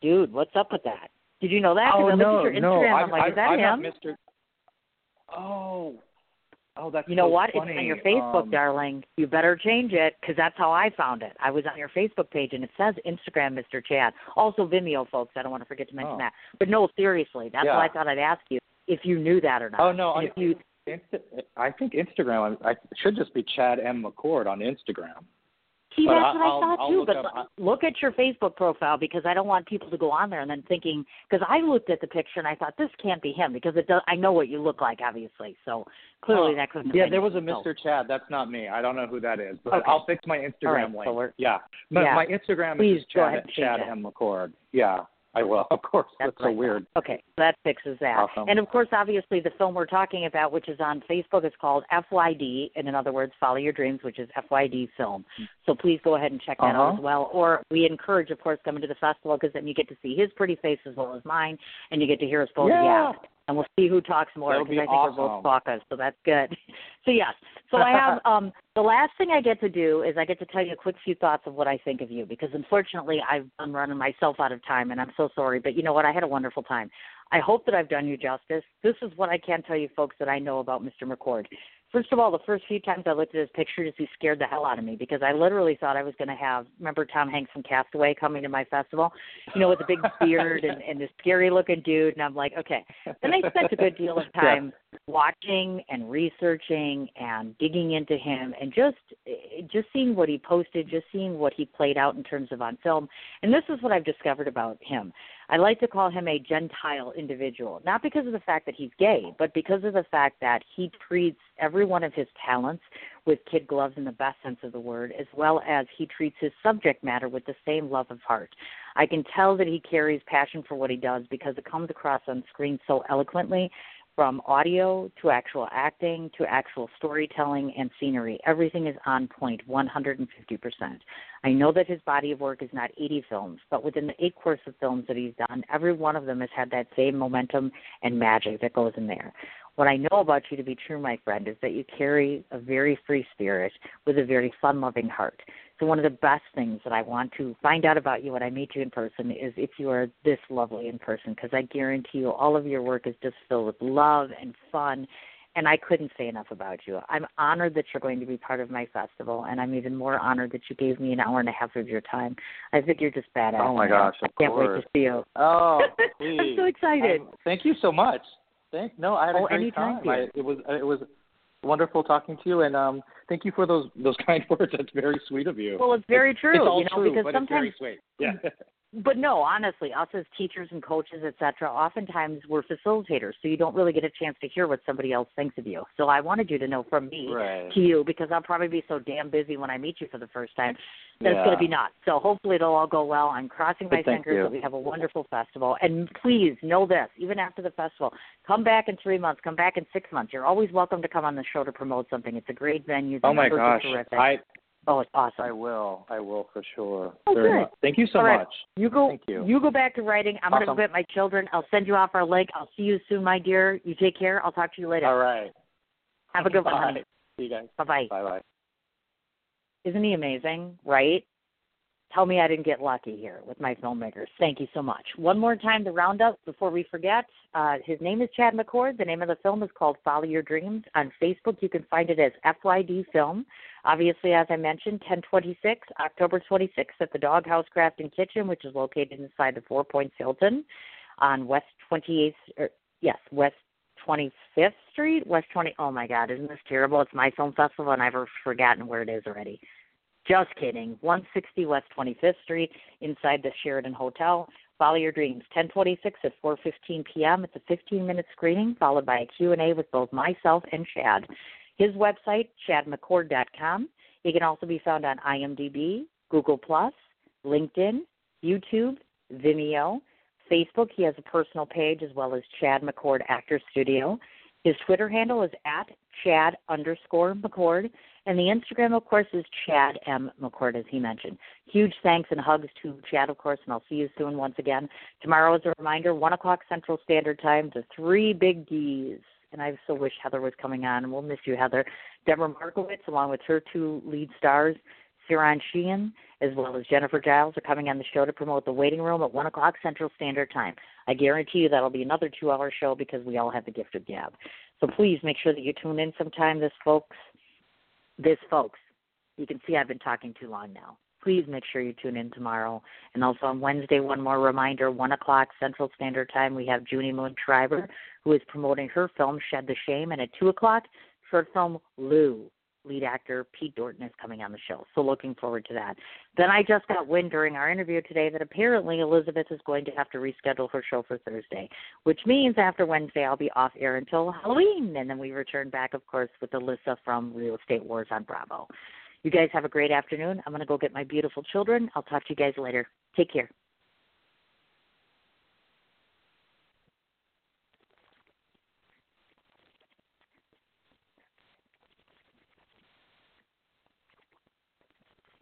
dude, what's up with that? Did you know that? Oh I no, at your no. Instagram, I'm, I'm like, I'm, is that I'm him? not Mr. Oh. Oh, that's You know so what? Funny. It's on your Facebook, um, darling. You better change it because that's how I found it. I was on your Facebook page and it says Instagram, Mr. Chad. Also Vimeo, folks. I don't want to forget to mention Oh. that. But no, seriously, that's Yeah. why I thought I'd ask you if you knew that or not. Oh no, And I, if you Insta- I think Instagram. I should just be Chad M McCord on Instagram. See, But that's I- what I I'll- thought I'll too. look But up- look at your Facebook profile because I don't want people to go on there and then thinking because I looked at the picture and I thought this can't be him because it does. I know what you look like, obviously. So clearly Oh, that couldn't. Yeah, there was a So- Mr. Chad. That's not me. I don't know who that is, but Okay. I'll fix my Instagram right, so link. we're- yeah. My, Yeah. my Instagram Please is Chad, Chad. M McCord. Yeah, I will. Of course. That's That's, so weird. Okay, so that fixes that. Awesome. And of course, obviously, the film we're talking about, which is on Facebook, is called FYD, and in other words, Follow Your Dreams, which is FYD Film. So please go ahead and check that out Uh-huh. as well. Or we encourage, of course, coming to the festival because then you get to see his pretty face as well as mine, and you get to hear us both Yeah. yap. And we'll see who talks more That'll because be I think we're both talkers, so that's good. So yes, so I have um the last thing I get to do is I get to tell you a quick few thoughts of what I think of you because unfortunately I've been running myself out of time and I'm so sorry, but you know what? I had a wonderful time. I hope that I've done you justice. This is what I can tell you folks that I know about Mr. McCord. First of all, the first few times I looked at his pictures, he scared the hell out of me because I literally thought I was going to have, remember Tom Hanks from Castaway coming to my festival, you know, with the big beard and, and the scary looking dude. And I'm like, okay. Then I spent a good deal of time watching and researching and digging into him and just eh, just seeing what he posted, just seeing what he played out in terms of on film. And this is what I've discovered about him. I like to call him a gentile individual, not because of the fact that he's gay, but because of the fact that he treats every one of his talents with kid gloves in the best sense of the word, as well as he treats his subject matter with the same love of heart. I can tell that he carries passion for what he does because it comes across on screen so eloquently from audio to actual acting to actual storytelling and scenery. Everything is on point 150%. I know that his body of work is not 80 films, but within the eight course of films that he's done, every one of them has had that same momentum and magic that goes in there. What I know about you to be true, my friend, is that you carry a very free spirit with a very fun loving heart. So, one of the best things that I want to find out about you when I meet you in person is if you are this lovely in person, because I guarantee you all of your work is just filled with love and fun. And I couldn't say enough about you. I'm honored that you're going to be part of my festival, and I'm even more honored that you gave me an hour and a half of your time. I think you're just badass. Oh, my gosh, I can't wait to see you. Oh, I'm so excited. Um, thank you so much. Thank no, I had Oh, a great time. I, it was it was wonderful talking to you, and um, thank you for those those kind words. That's very sweet of you. Well, it's very true. It's all you know, true, because but sometimes it's very sweet. Yeah. but no, honestly, us as teachers and coaches, etc., oftentimes we're facilitators, so you don't really get a chance to hear what somebody else thinks of you. So I wanted you to know from me right. to you because I'll probably be so damn busy when I meet you for the first time that yeah. it's going to be nuts. So hopefully it'll all go well. I'm crossing my fingers you. that we have a wonderful festival. And please know this, even after the festival, come back in three months, come back in six months. You're always welcome to come on the show to promote something. It's a great venue. The Oh my gosh, terrific. I oh, it's awesome. I will, I will for sure. Oh, Very good. much. Thank you so All right. much. You go. Thank you. You go back to writing. I'm gonna Awesome. go get my children. I'll send you off our link. I'll see you soon, my dear. You take care. I'll talk to you later. All right. Have a good one, Bye. honey. See you guys. Bye bye. Bye bye. Isn't he amazing? Right? Tell me I didn't get lucky here with my filmmakers. Thank you so much. One more time the roundup before we forget. Uh, his name is Chad McCord. The name of the film is called Follow Your Dreams. On Facebook, you can find it as FYD Film. Obviously, as I mentioned, 1026, October 26th at the Doghouse Craft and Kitchen, which is located inside the Four Points Hilton on West 28th, or, yes, West 25th Street, West 20. Oh my God, isn't this terrible? It's my film festival, and I've forgotten where it is already. Just kidding. 160 West 25th Street inside the Sheraton Hotel. Follow Your Dreams, 1026 at 4.15 p.m. It's a 15-minute screening followed by a Q&A with both myself and Chad. His website, chadmccord.com. He can also be found on IMDb, Google+, LinkedIn, YouTube, Vimeo, Facebook. He has a personal page as well as Chad McCord Actor Studio. His Twitter handle is at Chad underscore McCord. And the Instagram, of course, is Chad M. McCord, as he mentioned. Huge thanks and hugs to Chad, of course, and I'll see you soon once again. Tomorrow, as a reminder, 1 o'clock Central Standard Time, the three big Ds. And I so wish Heather was coming on, and we'll miss you, Heather. Deborah Markowitz, along with her two lead stars, Siran Sheehan, as well as Jennifer Giles, are coming on the show to promote the waiting room at 1 o'clock Central Standard Time. I guarantee you that'll be another two hour show because we all have the gift of gab. So please make sure that you tune in sometime this folks this folks. You can see I've been talking too long now. Please make sure you tune in tomorrow. And also on Wednesday, one more reminder, 1 o'clock Central Standard Time, we have Junie Moon Schreiber, who is promoting her film, Shed the Shame. And at 2 o'clock, short film, Lou. Lead actor Pete Dorton is coming on the show. So looking forward to that. Then I just got wind during our interview today that apparently Elizabeth is going to have to reschedule her show for Thursday, which means after Wednesday I'll be off air until Halloween. And then we return back, of course, with Alyssa from Real Estate Wars on Bravo. You guys have a great afternoon. I'm going to go get my beautiful children. I'll talk to you guys later. Take care.